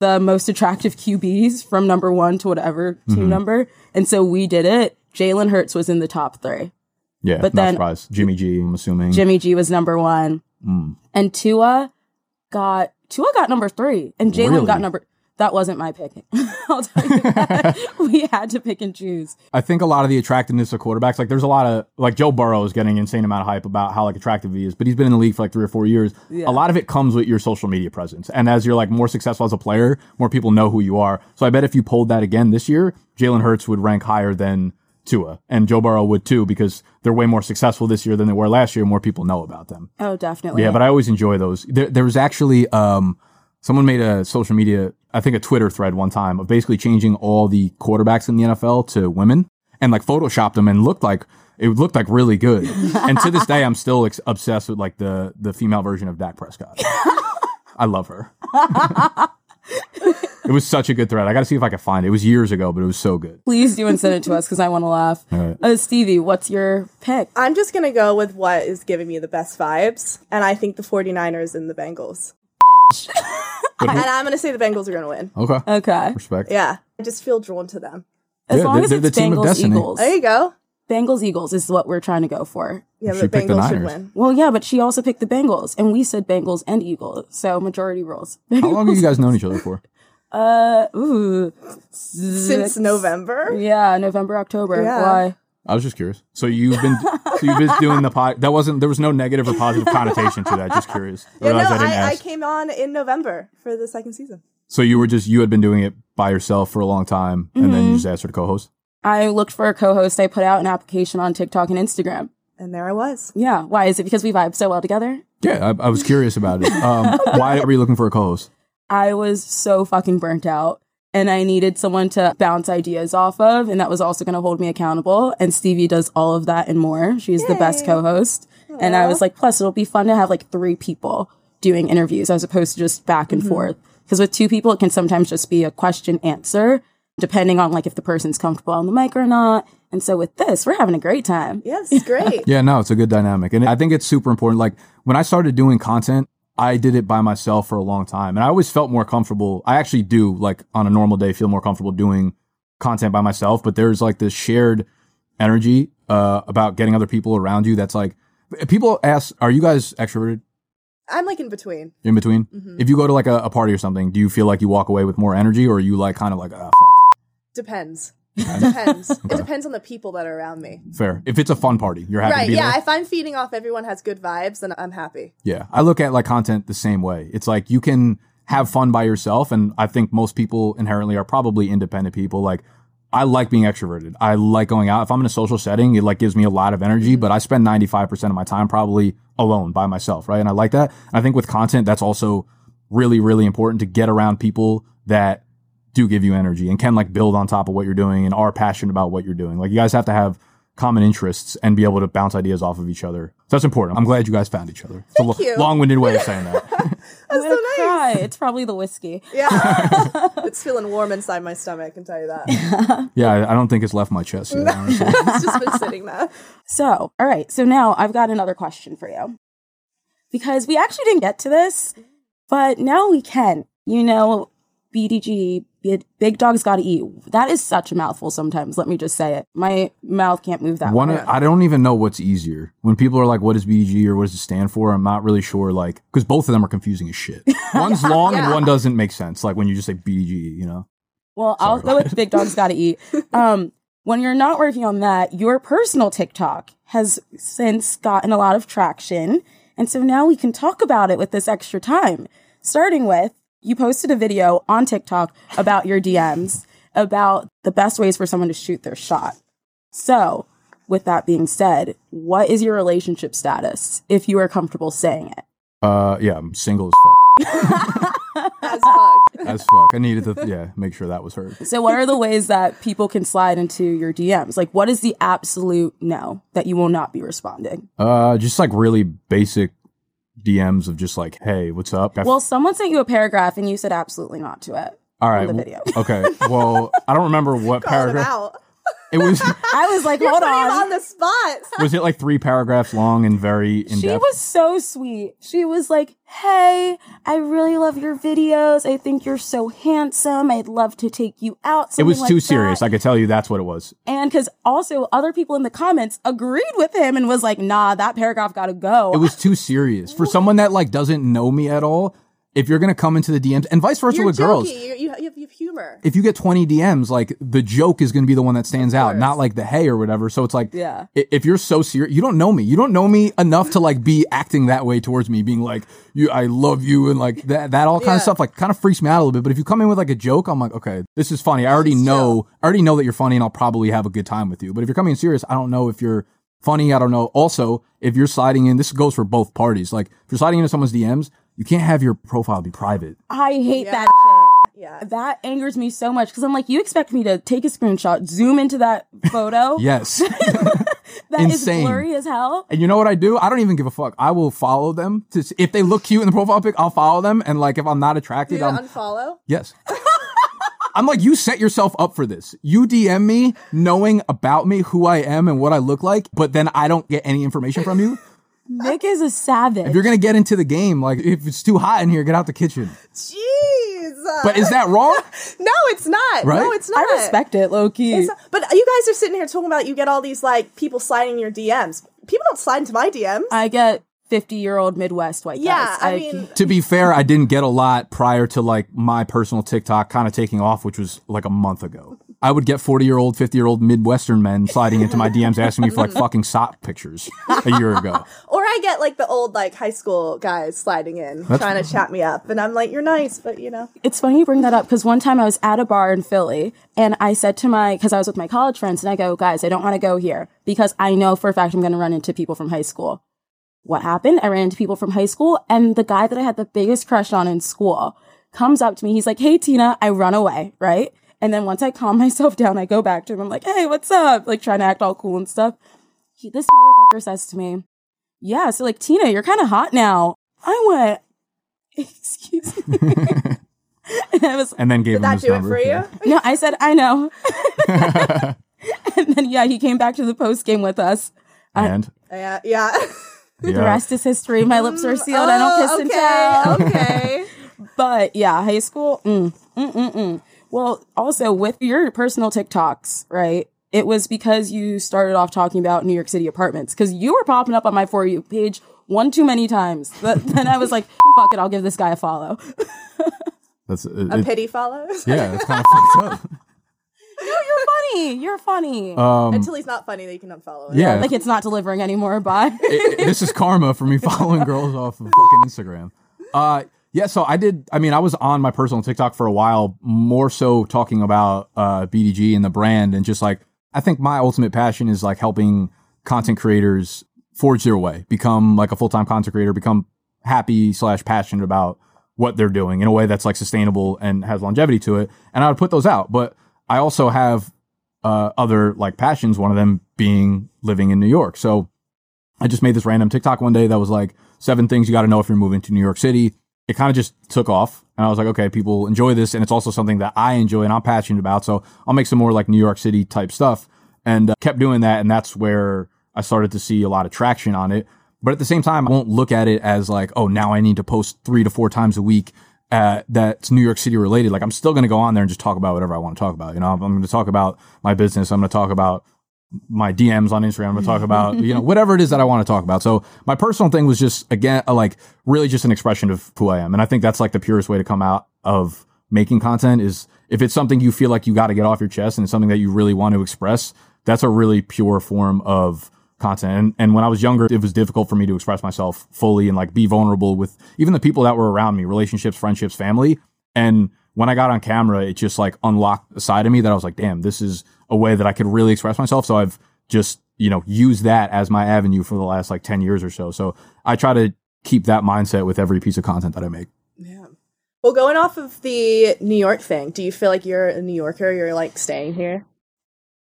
the most attractive QBs from number one to whatever team Mm-hmm. number. And so we did it. Jalen Hurts was in the top three. Yeah, But not then- surprised. Jimmy G, I'm assuming. Jimmy G was number one. Mm. And Tua got Tua got number three. And Jalen Really? got number that wasn't my picking. I'll tell you that. we had to pick and choose. I think a lot of the attractiveness of quarterbacks, like there's a lot of like Joe Burrow is getting insane amount of hype about how like attractive he is, but he's been in the league for like three or four years. A lot of it comes with your social media presence, and as you're like more successful as a player, more people know who you are. So I bet if you pulled that again this year, Jalen Hurts would rank higher than Tua, and Joe Burrow would too because they're way more successful this year than they were last year. More people know about them. Oh, definitely. Yeah, but I always enjoy those. There, there was actually um, someone made a social media, I think a Twitter thread one time of basically changing all the quarterbacks in the NFL to women and like photoshopped them and looked like it looked like really good. and to this day, I'm still ex- obsessed with like the the female version of Dak Prescott. I love her. it was such a good thread. I got to see if I can find it. It was years ago, but it was so good. Please do and send it to us because I want to laugh. right. Uh, Stevie, what's your pick? I'm just gonna go with what is giving me the best vibes, and I think the 49ers and the Bengals. And I'm gonna say the Bengals are gonna win. okay, Okay. respect. Yeah, I just feel drawn to them. As Yeah, long they're- as they're it's the team of Bengals destiny. Eagles. There you go. Bengals Eagles is what we're trying to go for. Yeah, She the picked the Bengals should win. Well, yeah, but she also picked the Bengals, and we said Bengals and Eagles, so majority rules. How long have you guys known each other for? Uh, ooh, Since November. yeah, November, October. Yeah. Why? I was just curious. So you've been so you've been doing the pod. That wasn't there was no negative or positive connotation to that. Just curious. Yeah, no, I I, I came on in November for the second season. so you were just you had been doing it by yourself for a long time, and then Mm-hmm. you just asked her to co-host. I looked for a co-host. I put out an application on TikTok and Instagram. And there I was. Yeah. Why? Is it because we vibe so well together? Yeah, I, I was curious about it. Um, why are you looking for a co-host? I was so fucking burnt out and I needed someone to bounce ideas off of. And that was also going to hold me accountable. And Stevie does all of that and more. She's the best co host. And I was like, plus, it'll be fun to have like three people doing interviews as opposed to just back and forth. Because with two people, it can sometimes just be a question answer, depending on like if the person's comfortable on the mic or not. And so with this, we're having a great time. Yes, great. Yeah, no, it's a good dynamic, and I think it's super important. Like when I started doing content, I did it by myself for a long time, and I always felt more comfortable. I actually do, like on a normal day, feel more comfortable doing content by myself. But there's like this shared energy uh, about getting other people around you. That's like people ask, "Are you guys extroverted?" I'm like in between. In between, Mm-hmm. if you go to like a, a party or something, do you feel like you walk away with more energy, or are you like kind of like, ah, fuck, Depends. Depends. It depends on the people that are around me. fair? If it's a fun party, you're happy Right. Yeah. there. If I'm feeding off everyone has good vibes, then I'm happy. Yeah. I look at like content the same way. It's like you can have fun by yourself. And I think most people inherently are probably independent people. Like I like being extroverted. I like going out. If I'm in a social setting, it like gives me a lot of energy, mm-hmm. but I spend 95% of my time probably alone by myself. Right. And I like that. I think with content, that's also really, really important to get around people that do give you energy and can like build on top of what you're doing and are passionate about what you're doing. Like you guys have to have common interests and be able to bounce ideas off of each other. So that's important. I'm glad you guys found each other. It's a lo- you. long-winded way of saying that. I'm so nice. cry. It's probably the whiskey. Yeah. it's feeling warm inside my stomach, I can tell you that. yeah, I, I don't think it's left my chest yet. honestly. it's just been sitting there. So, all right. So now I've got another question for you. Because we actually didn't get to this, but now we can. You know, BDG, Big- Dogs Gotta Eat. That is such a mouthful sometimes. Let me just say it. My mouth can't move that One. I don't even know what's easier. When people are like, "What is BDG?" or "What does it stand for?" I'm not really sure. Like, because both of them are confusing as shit. One's long and one doesn't make sense. Like when you just say BDG, you know. Well, I'll Sorry. go with Big Dogs Gotta Eat. Um, when you're not working on that, your personal TikTok has since gotten a lot of traction. And so now we can talk about it with this extra time. Starting with, you posted a video on TikTok about your DMs, about the best ways for someone to shoot their shot. So, with that being said, what is your relationship status if you are comfortable saying it? Uh, yeah, I'm single as fuck. As fuck. as fuck. I needed to, yeah, make sure that was heard. So, what are the ways that people can slide into your DMs? Like, what is the absolute no that you will not be responding? Uh, just like really basic DMs of just like, "Hey, what's up?" Well, someone sent you a paragraph and you said absolutely not to it. All right. the video. okay. Well, I don't remember what paragraph. It was I was like, hold on. on the spot. was it like three paragraphs long and very in She depth? was so sweet. She was like, Hey, I really love your videos. I think you're so handsome. I'd love to take you out. It was too serious. I could tell you that's what it was. and because also other people in the comments agreed with him and was like, nah, that paragraph gotta go. It was too serious for someone that like doesn't know me at all. If you're gonna come into the DMs and vice versa You're with girls. You're, you, have, you have humor. if you get 20 DMs, like the joke is going to be the one that stands out, not like the hey or whatever. So it's like, Yeah. if you're so serious, you don't know me. You don't know me enough to like be acting that way towards me, being like, you, I love you. And like that, that all kind Yeah. of stuff, like kind of freaks me out a little bit. But if you come in with like a joke, I'm like, okay, this is funny. I already know, I already know that you're funny and I'll probably have a good time with you. But if you're coming in serious, I don't know if you're funny. I don't know. Also, if you're sliding in, this goes for both parties. Like if you're sliding into someone's DMs, you can't have your profile be private. I hate Yeah. that shit. Yeah. That angers me so much because I'm like, you expect me to take a screenshot, zoom into that photo Yes. that is insane. blurry as hell. And you know what I do? I don't even give a fuck. I will follow them. To, s- if they look cute in the profile pic, I'll follow them. And like, if I'm not Do attracted, you I'm unfollow? yes. I'm like, you set yourself up for this. You DM me knowing about me, who I am, and what I look like, but then I don't get any information from you. Nick is a savage. If you're gonna get into the game, like if it's too hot in here, get out the kitchen. Jeez. But is that wrong? no, it's not. Right? No, it's not. I respect it, low key. It's not- but you guys are sitting here talking about you get all these like people sliding your DMs. People don't slide into my DMs. I get 50 year old Midwest white yeah, guys. I mean, to be fair, I didn't get a lot prior to like my personal TikTok kind of taking off, which was like a month ago. I would get 40 year old, 50 year old Midwestern men sliding into my DMs asking me for like fucking sock pictures a year ago. or I get like the old like high school guys sliding in trying to chat me up, and I'm like, you're nice, but you know, it's funny you bring that up because one time I was at a bar in Philly and I said to my, because I was with my college friends, and I go, guys, I don't want to go here because I know for a fact I'm going to run into people from high school. What happened? I ran into people from high school, and the guy that I had the biggest crush on in school comes up to me. He's like, Hey, Tina, I run away, right? And then once I calm myself down, I go back to him. I'm like, Hey, what's up? Like trying to act all cool and stuff. He, this motherfucker says to me, Yeah, so like, Tina, you're kind of hot now. I went, Excuse me. and I was And then gave did him that his do it for you? No, I said, I know. and then, yeah, he came back to the post game with us. And Yeah, yeah. The rest is history. My lips are sealed. I don't kiss and tell. Oh, okay, okay. But yeah, high school. Mm, mm, mm, mm. Well, also with your personal TikToks, right? It was because you started off talking about New York City apartments because you were popping up on my For You page one too many times. But then I was like, fuck it, I'll give this guy a follow. That's it, A it- pity follows. yeah, it's kind of fucked up. no, you're funny. You're funny. Um, Until he's not funny, then you can unfollow him. yeah, like it's not delivering anymore. Bye. it- it- this is karma for me following girls off of fucking Instagram. Uh, yeah, so I did. I mean, I was on my personal TikTok for a while, more so talking about uh, BDG and the brand, and just like I think my ultimate passion is like helping content creators forge their way, become like a full time content creator, become happy slash passionate about what they're doing in a way that's like sustainable and has longevity to it. And I would put those out, but I also have uh, other like passions. One of them being living in New York. So I just made this random TikTok one day that was like seven things you got to know if you're moving to New York City. It kind of just took off. And I was like, okay, people enjoy this. And it's also something that I enjoy and I'm passionate about. So I'll make some more like New York City type stuff and uh, kept doing that. And that's where I started to see a lot of traction on it. But at the same time, I won't look at it as like, oh, now I need to post three to four times a week. Uh, that's New York City related. Like I'm still going to go on there and just talk about whatever I want to talk about. You know, I'm, I'm going to talk about my business. I'm going to talk about my DMs on Instagram. I'm going to talk about, you know, whatever it is that I want to talk about. So my personal thing was just, again, uh, like really just an expression of who I am. And I think that's like the purest way to come out of making content is if it's something you feel like you got to get off your chest and it's something that you really want to express, that's a really pure form of content. And, and when I was younger, it was difficult for me to express myself fully and like be vulnerable with even the people that were around me, relationships, friendships, family. And when I got on camera, it just like unlocked a side of me that I was like, damn, this is a way that I could really express myself. So I've just, you know, used that as my avenue for the last like 10 years or so. So I try to keep that mindset with every piece of content that I make. Yeah. Well, going off of the New York thing, do you feel like you're a New Yorker? You're like staying here?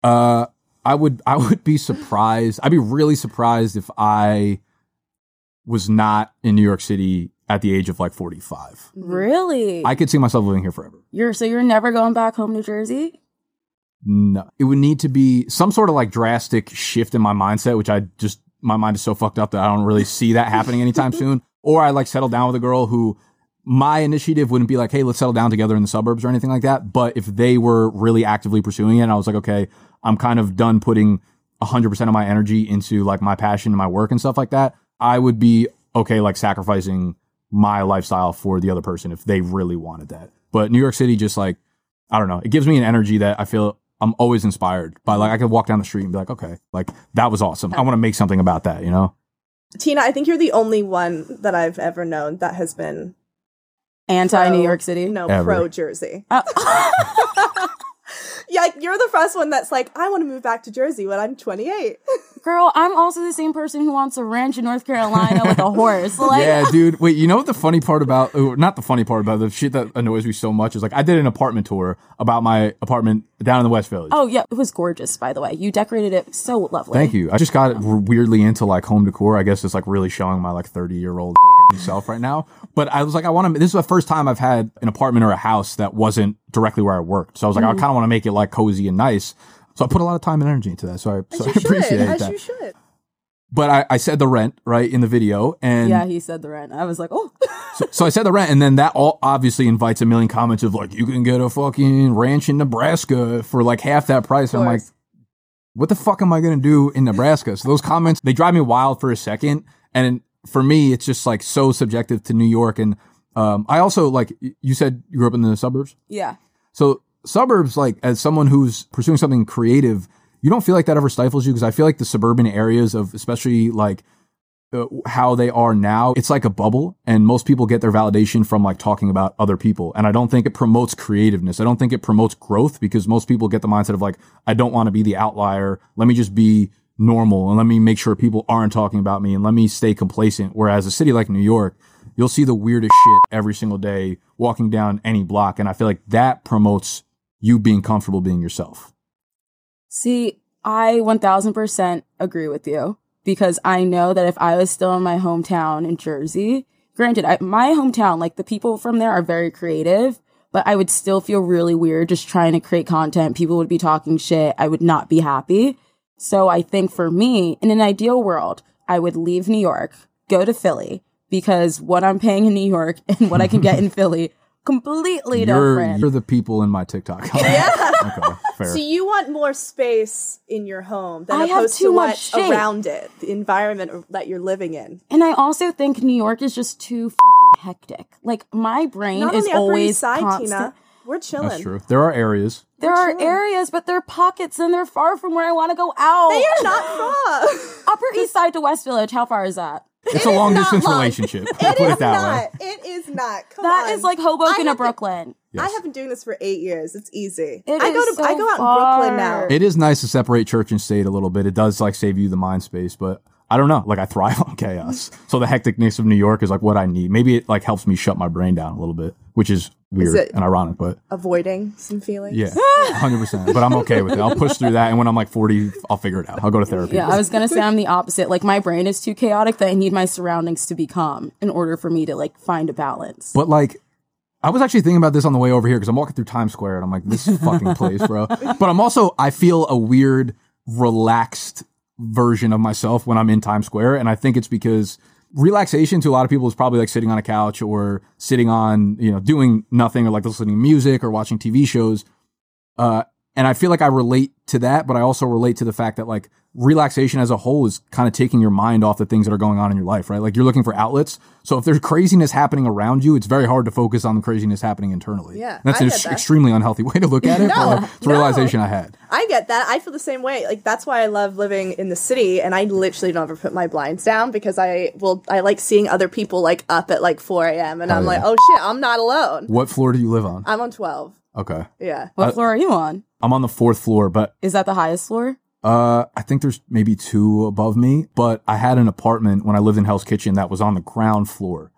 Uh, I would, I would be surprised. I'd be really surprised if I was not in New York City at the age of like 45. really? I could see myself living here forever. you're so you're never going back home, New Jersey? No, it would need to be some sort of like drastic shift in my mindset, which I just my mind is so fucked up that I don't really see that happening anytime soon. Or I like settle down with a girl who my initiative wouldn't be like, hey, let's settle down together in the suburbs or anything like that. But if they were really actively pursuing it, and I was like, okay, I'm kind of done putting 100% of my energy into like my passion and my work and stuff like that, I would be okay, like sacrificing my lifestyle for the other person if they really wanted that. But New York City just like, I don't know, it gives me an energy that I feel I'm always inspired by. Like I could walk down the street and be like, okay, like that was awesome. I want to make something about that, you know? Tina, I think you're the only one that I've ever known that has been Anti New York City. No, Ever. pro Jersey. Uh, Yeah, like, you're the first one that's like, I want to move back to Jersey when I'm 28. girl, I'm also the same person who wants a ranch in North Carolina with a horse. Like, yeah, dude. Wait, you know what the funny part about, or not the funny part about the shit that annoys me so much is like I did an apartment tour about my apartment down in the West Village. Oh yeah, it was gorgeous. By the way, you decorated it so lovely. Thank you. I just got oh. weirdly into like home decor. I guess it's like really showing my like 30 year old self right now. But I was like, I want to, this is the first time I've had an apartment or a house that wasn't directly where I worked. So I was like, I mm-hmm. kind of want to make it like cozy and nice. So I put a lot of time and energy into that. So I, so I appreciate as that. you should. But I, I said the rent, right, in the video. And Yeah, he said the rent. I was like, oh, so I said the rent, and then that all obviously invites a million comments of like, you can get a fucking ranch in Nebraska for like half that price. I'm like, what the fuck am I gonna do in Nebraska? So those comments they drive me wild for a second, and for me, it's just like so subjective to New York. And um, I also like you said you grew up in the suburbs, yeah. so suburbs like as someone who's pursuing something creative, you don't feel like that ever stifles you because I feel like the suburban areas of especially like uh, how they are now, it's like a bubble, and most people get their validation from like talking about other people. And I don't think it promotes creativeness. I don't think it promotes growth because most people get the mindset of like, I don't want to be the outlier. Let me just be normal and let me make sure people aren't talking about me and let me stay complacent. Whereas a city like New York, you'll see the weirdest shit every single day walking down any block. And I feel like that promotes you being comfortable being yourself. See, I 1000% agree with you because I know that if I was still in my hometown in Jersey, granted, I, my hometown, like the people from there are very creative, but I would still feel really weird just trying to create content. People would be talking shit. I would not be happy. So I think for me, in an ideal world, I would leave New York, go to Philly because what I'm paying in New York and what I can get in Philly completely You're, different. you're the people in my TikTok. yeah. Okay. Fair. So you want more space in your home than I have opposed too to much what's shit. around it, the environment that you're living in. And I also think New York is just too fucking hectic. Like my brain Not is on the Upper always East Side, constant. Tina. We're chilling. That's true. There are areas. There are chilling. areas, but they're pockets and they're far from where I want to go out. They are not far. Upper East Side to West Village. How far is that? It's a long distance long. relationship. It Put is it that not. way. It is not. Come That on. is like Hoboken I to Brooklyn. Yes. I have been doing this for eight years. It's easy. It I go is to I go out in Brooklyn now. It is nice to separate church and state a little bit. It does like save you the mind space, but I don't know. Like I thrive on chaos. So the hecticness of New York is like what I need. Maybe it like helps me shut my brain down a little bit, which is weird it- and ironic, but Avoiding some feelings. yeah, hundred percent. But I'm okay with it. I'll push through that, and when I'm like 40, I'll figure it out. I'll go to therapy. Yeah, I was gonna say I'm the opposite. Like my brain is too chaotic that I need my surroundings to be calm in order for me to like find a balance. But like, I was actually thinking about this on the way over here because I'm walking through Times Square and I'm like, this is fucking place, bro. But I'm also, I feel a weird, relaxed version of myself when I'm in Times Square. And I think it's because relaxation to a lot of people is probably like sitting on a couch or sitting on, you know, doing nothing or like listening to music or watching TV shows. Uh, and I feel like I relate to that, but I also relate to the fact that like relaxation as a whole is kind of taking your mind off the things that are going on in your life, right? Like you're looking for outlets. So if there's craziness happening around you, it's very hard to focus on the craziness happening internally. Yeah, That's I an get ex- that. extremely unhealthy way to look at it. but like, it's a no. realization I had. I get that. I feel the same way. Like that's why I love living in the city and I literally don't ever put my blinds down because I will I like seeing other people like up at like four AM and I'm yeah. like, oh shit, I'm not alone. What floor do you live on? I'm on twelve. Okay. Yeah. What floor are you on? I'm on the fourth floor, but Is that the highest floor? Uh, I think there's maybe two above me, but I had an apartment when I lived in Hell's Kitchen that was on the ground floor.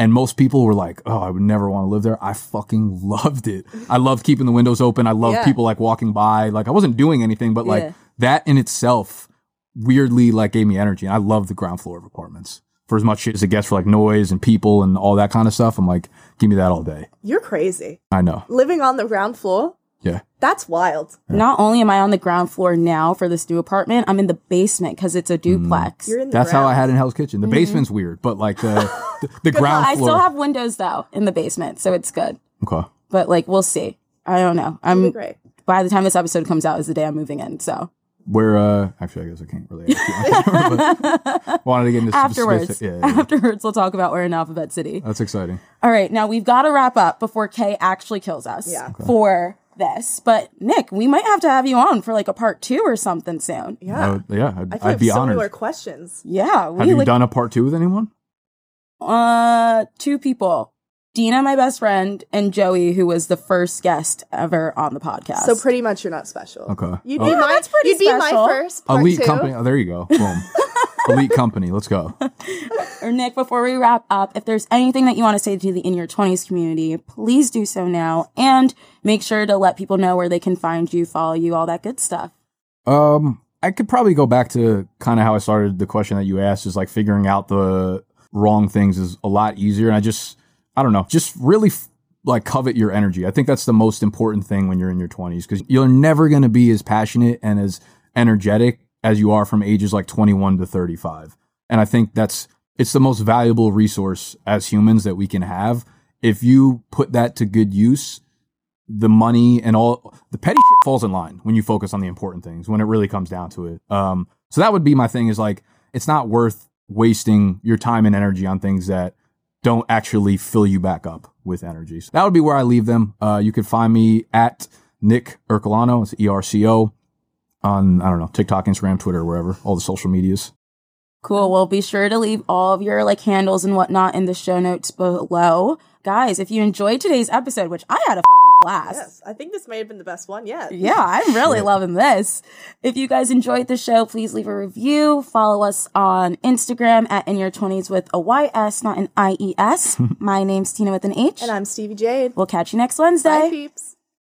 And most people were like, oh, I would never want to live there. I fucking loved it. I loved keeping the windows open. I loved Yeah. people like walking by. Like I wasn't doing anything, but like Yeah. that in itself weirdly like gave me energy. And I love the ground floor of apartments for as much shit as it gets for like noise and people and all that kind of stuff. I'm like, give me that all day. You're crazy. I know. Living on the ground floor? Yeah. That's wild. Not only am I on the ground floor now for this new apartment, I'm in the basement because it's a duplex. You're in the That's how I had in Hell's Kitchen. The basement's weird, but like the the, the ground I still have windows though in the basement, so it's good. okay. But like we'll see. I don't know. I'm great. by the time this episode comes out is the day I'm moving in. So Where uh actually I guess I can't really ask you. but wanted to get into afterwards, specific- Yeah, yeah, yeah. afterwards we'll talk about we're in Alphabet City. That's exciting. All right, now we've got to wrap up before Kay actually kills us Yeah. Okay. for this. But Nick, we might have to have you on for like a part two or something soon. Yeah. I would- yeah, I'd, I think I'd have be so honored. more questions. Yeah, we Have you like done a part two with anyone? uh two people. Dina, my best friend, and Joey, who was the first guest ever on the podcast. So pretty much you're not special. Okay. You'd Oh. be Yeah, my that's pretty you'd be my first part Elite two. company. Oh, there you go. Boom. Elite company. Let's go. or Nick, before we wrap up, if there's anything that you want to say to the In Your 20s community, please do so now. And make sure to let people know where they can find you, follow you, all that good stuff. Um, I could probably go back to kind of how I started the question that you asked is like figuring out the wrong things is a lot easier. And I just, I don't know, just really f- like covet your energy. I think that's the most important thing when you're in your 20s because you're never going to be as passionate and as energetic as you are from ages like 21 to 35. And I think that's, it's the most valuable resource as humans that we can have. If you put that to good use, the money and all the petty shit falls in line when you focus on the important things when it really comes down to it. Um, so that would be my thing is like, it's not worth wasting your time and energy on things that don't actually fill you back up with energy. So that would be where I leave them. Uh, you can find me at Nick Ercolano. It's E R C O on, I don't know, TikTok, Instagram, Twitter, wherever, all the social medias. Cool. Well, be sure to leave all of your like handles and whatnot in the show notes below. Guys, if you enjoyed today's episode, which I had a fucking blast. Yes, I think this may have been the best one yet. Yeah, I'm really loving this. If you guys enjoyed the show, please leave a review. Follow us on Instagram at In Your 20s with a Y S, not an IES. My name's Tina with an H. And I'm Stevie Jade. we'll catch you next Wednesday. Bye, peeps.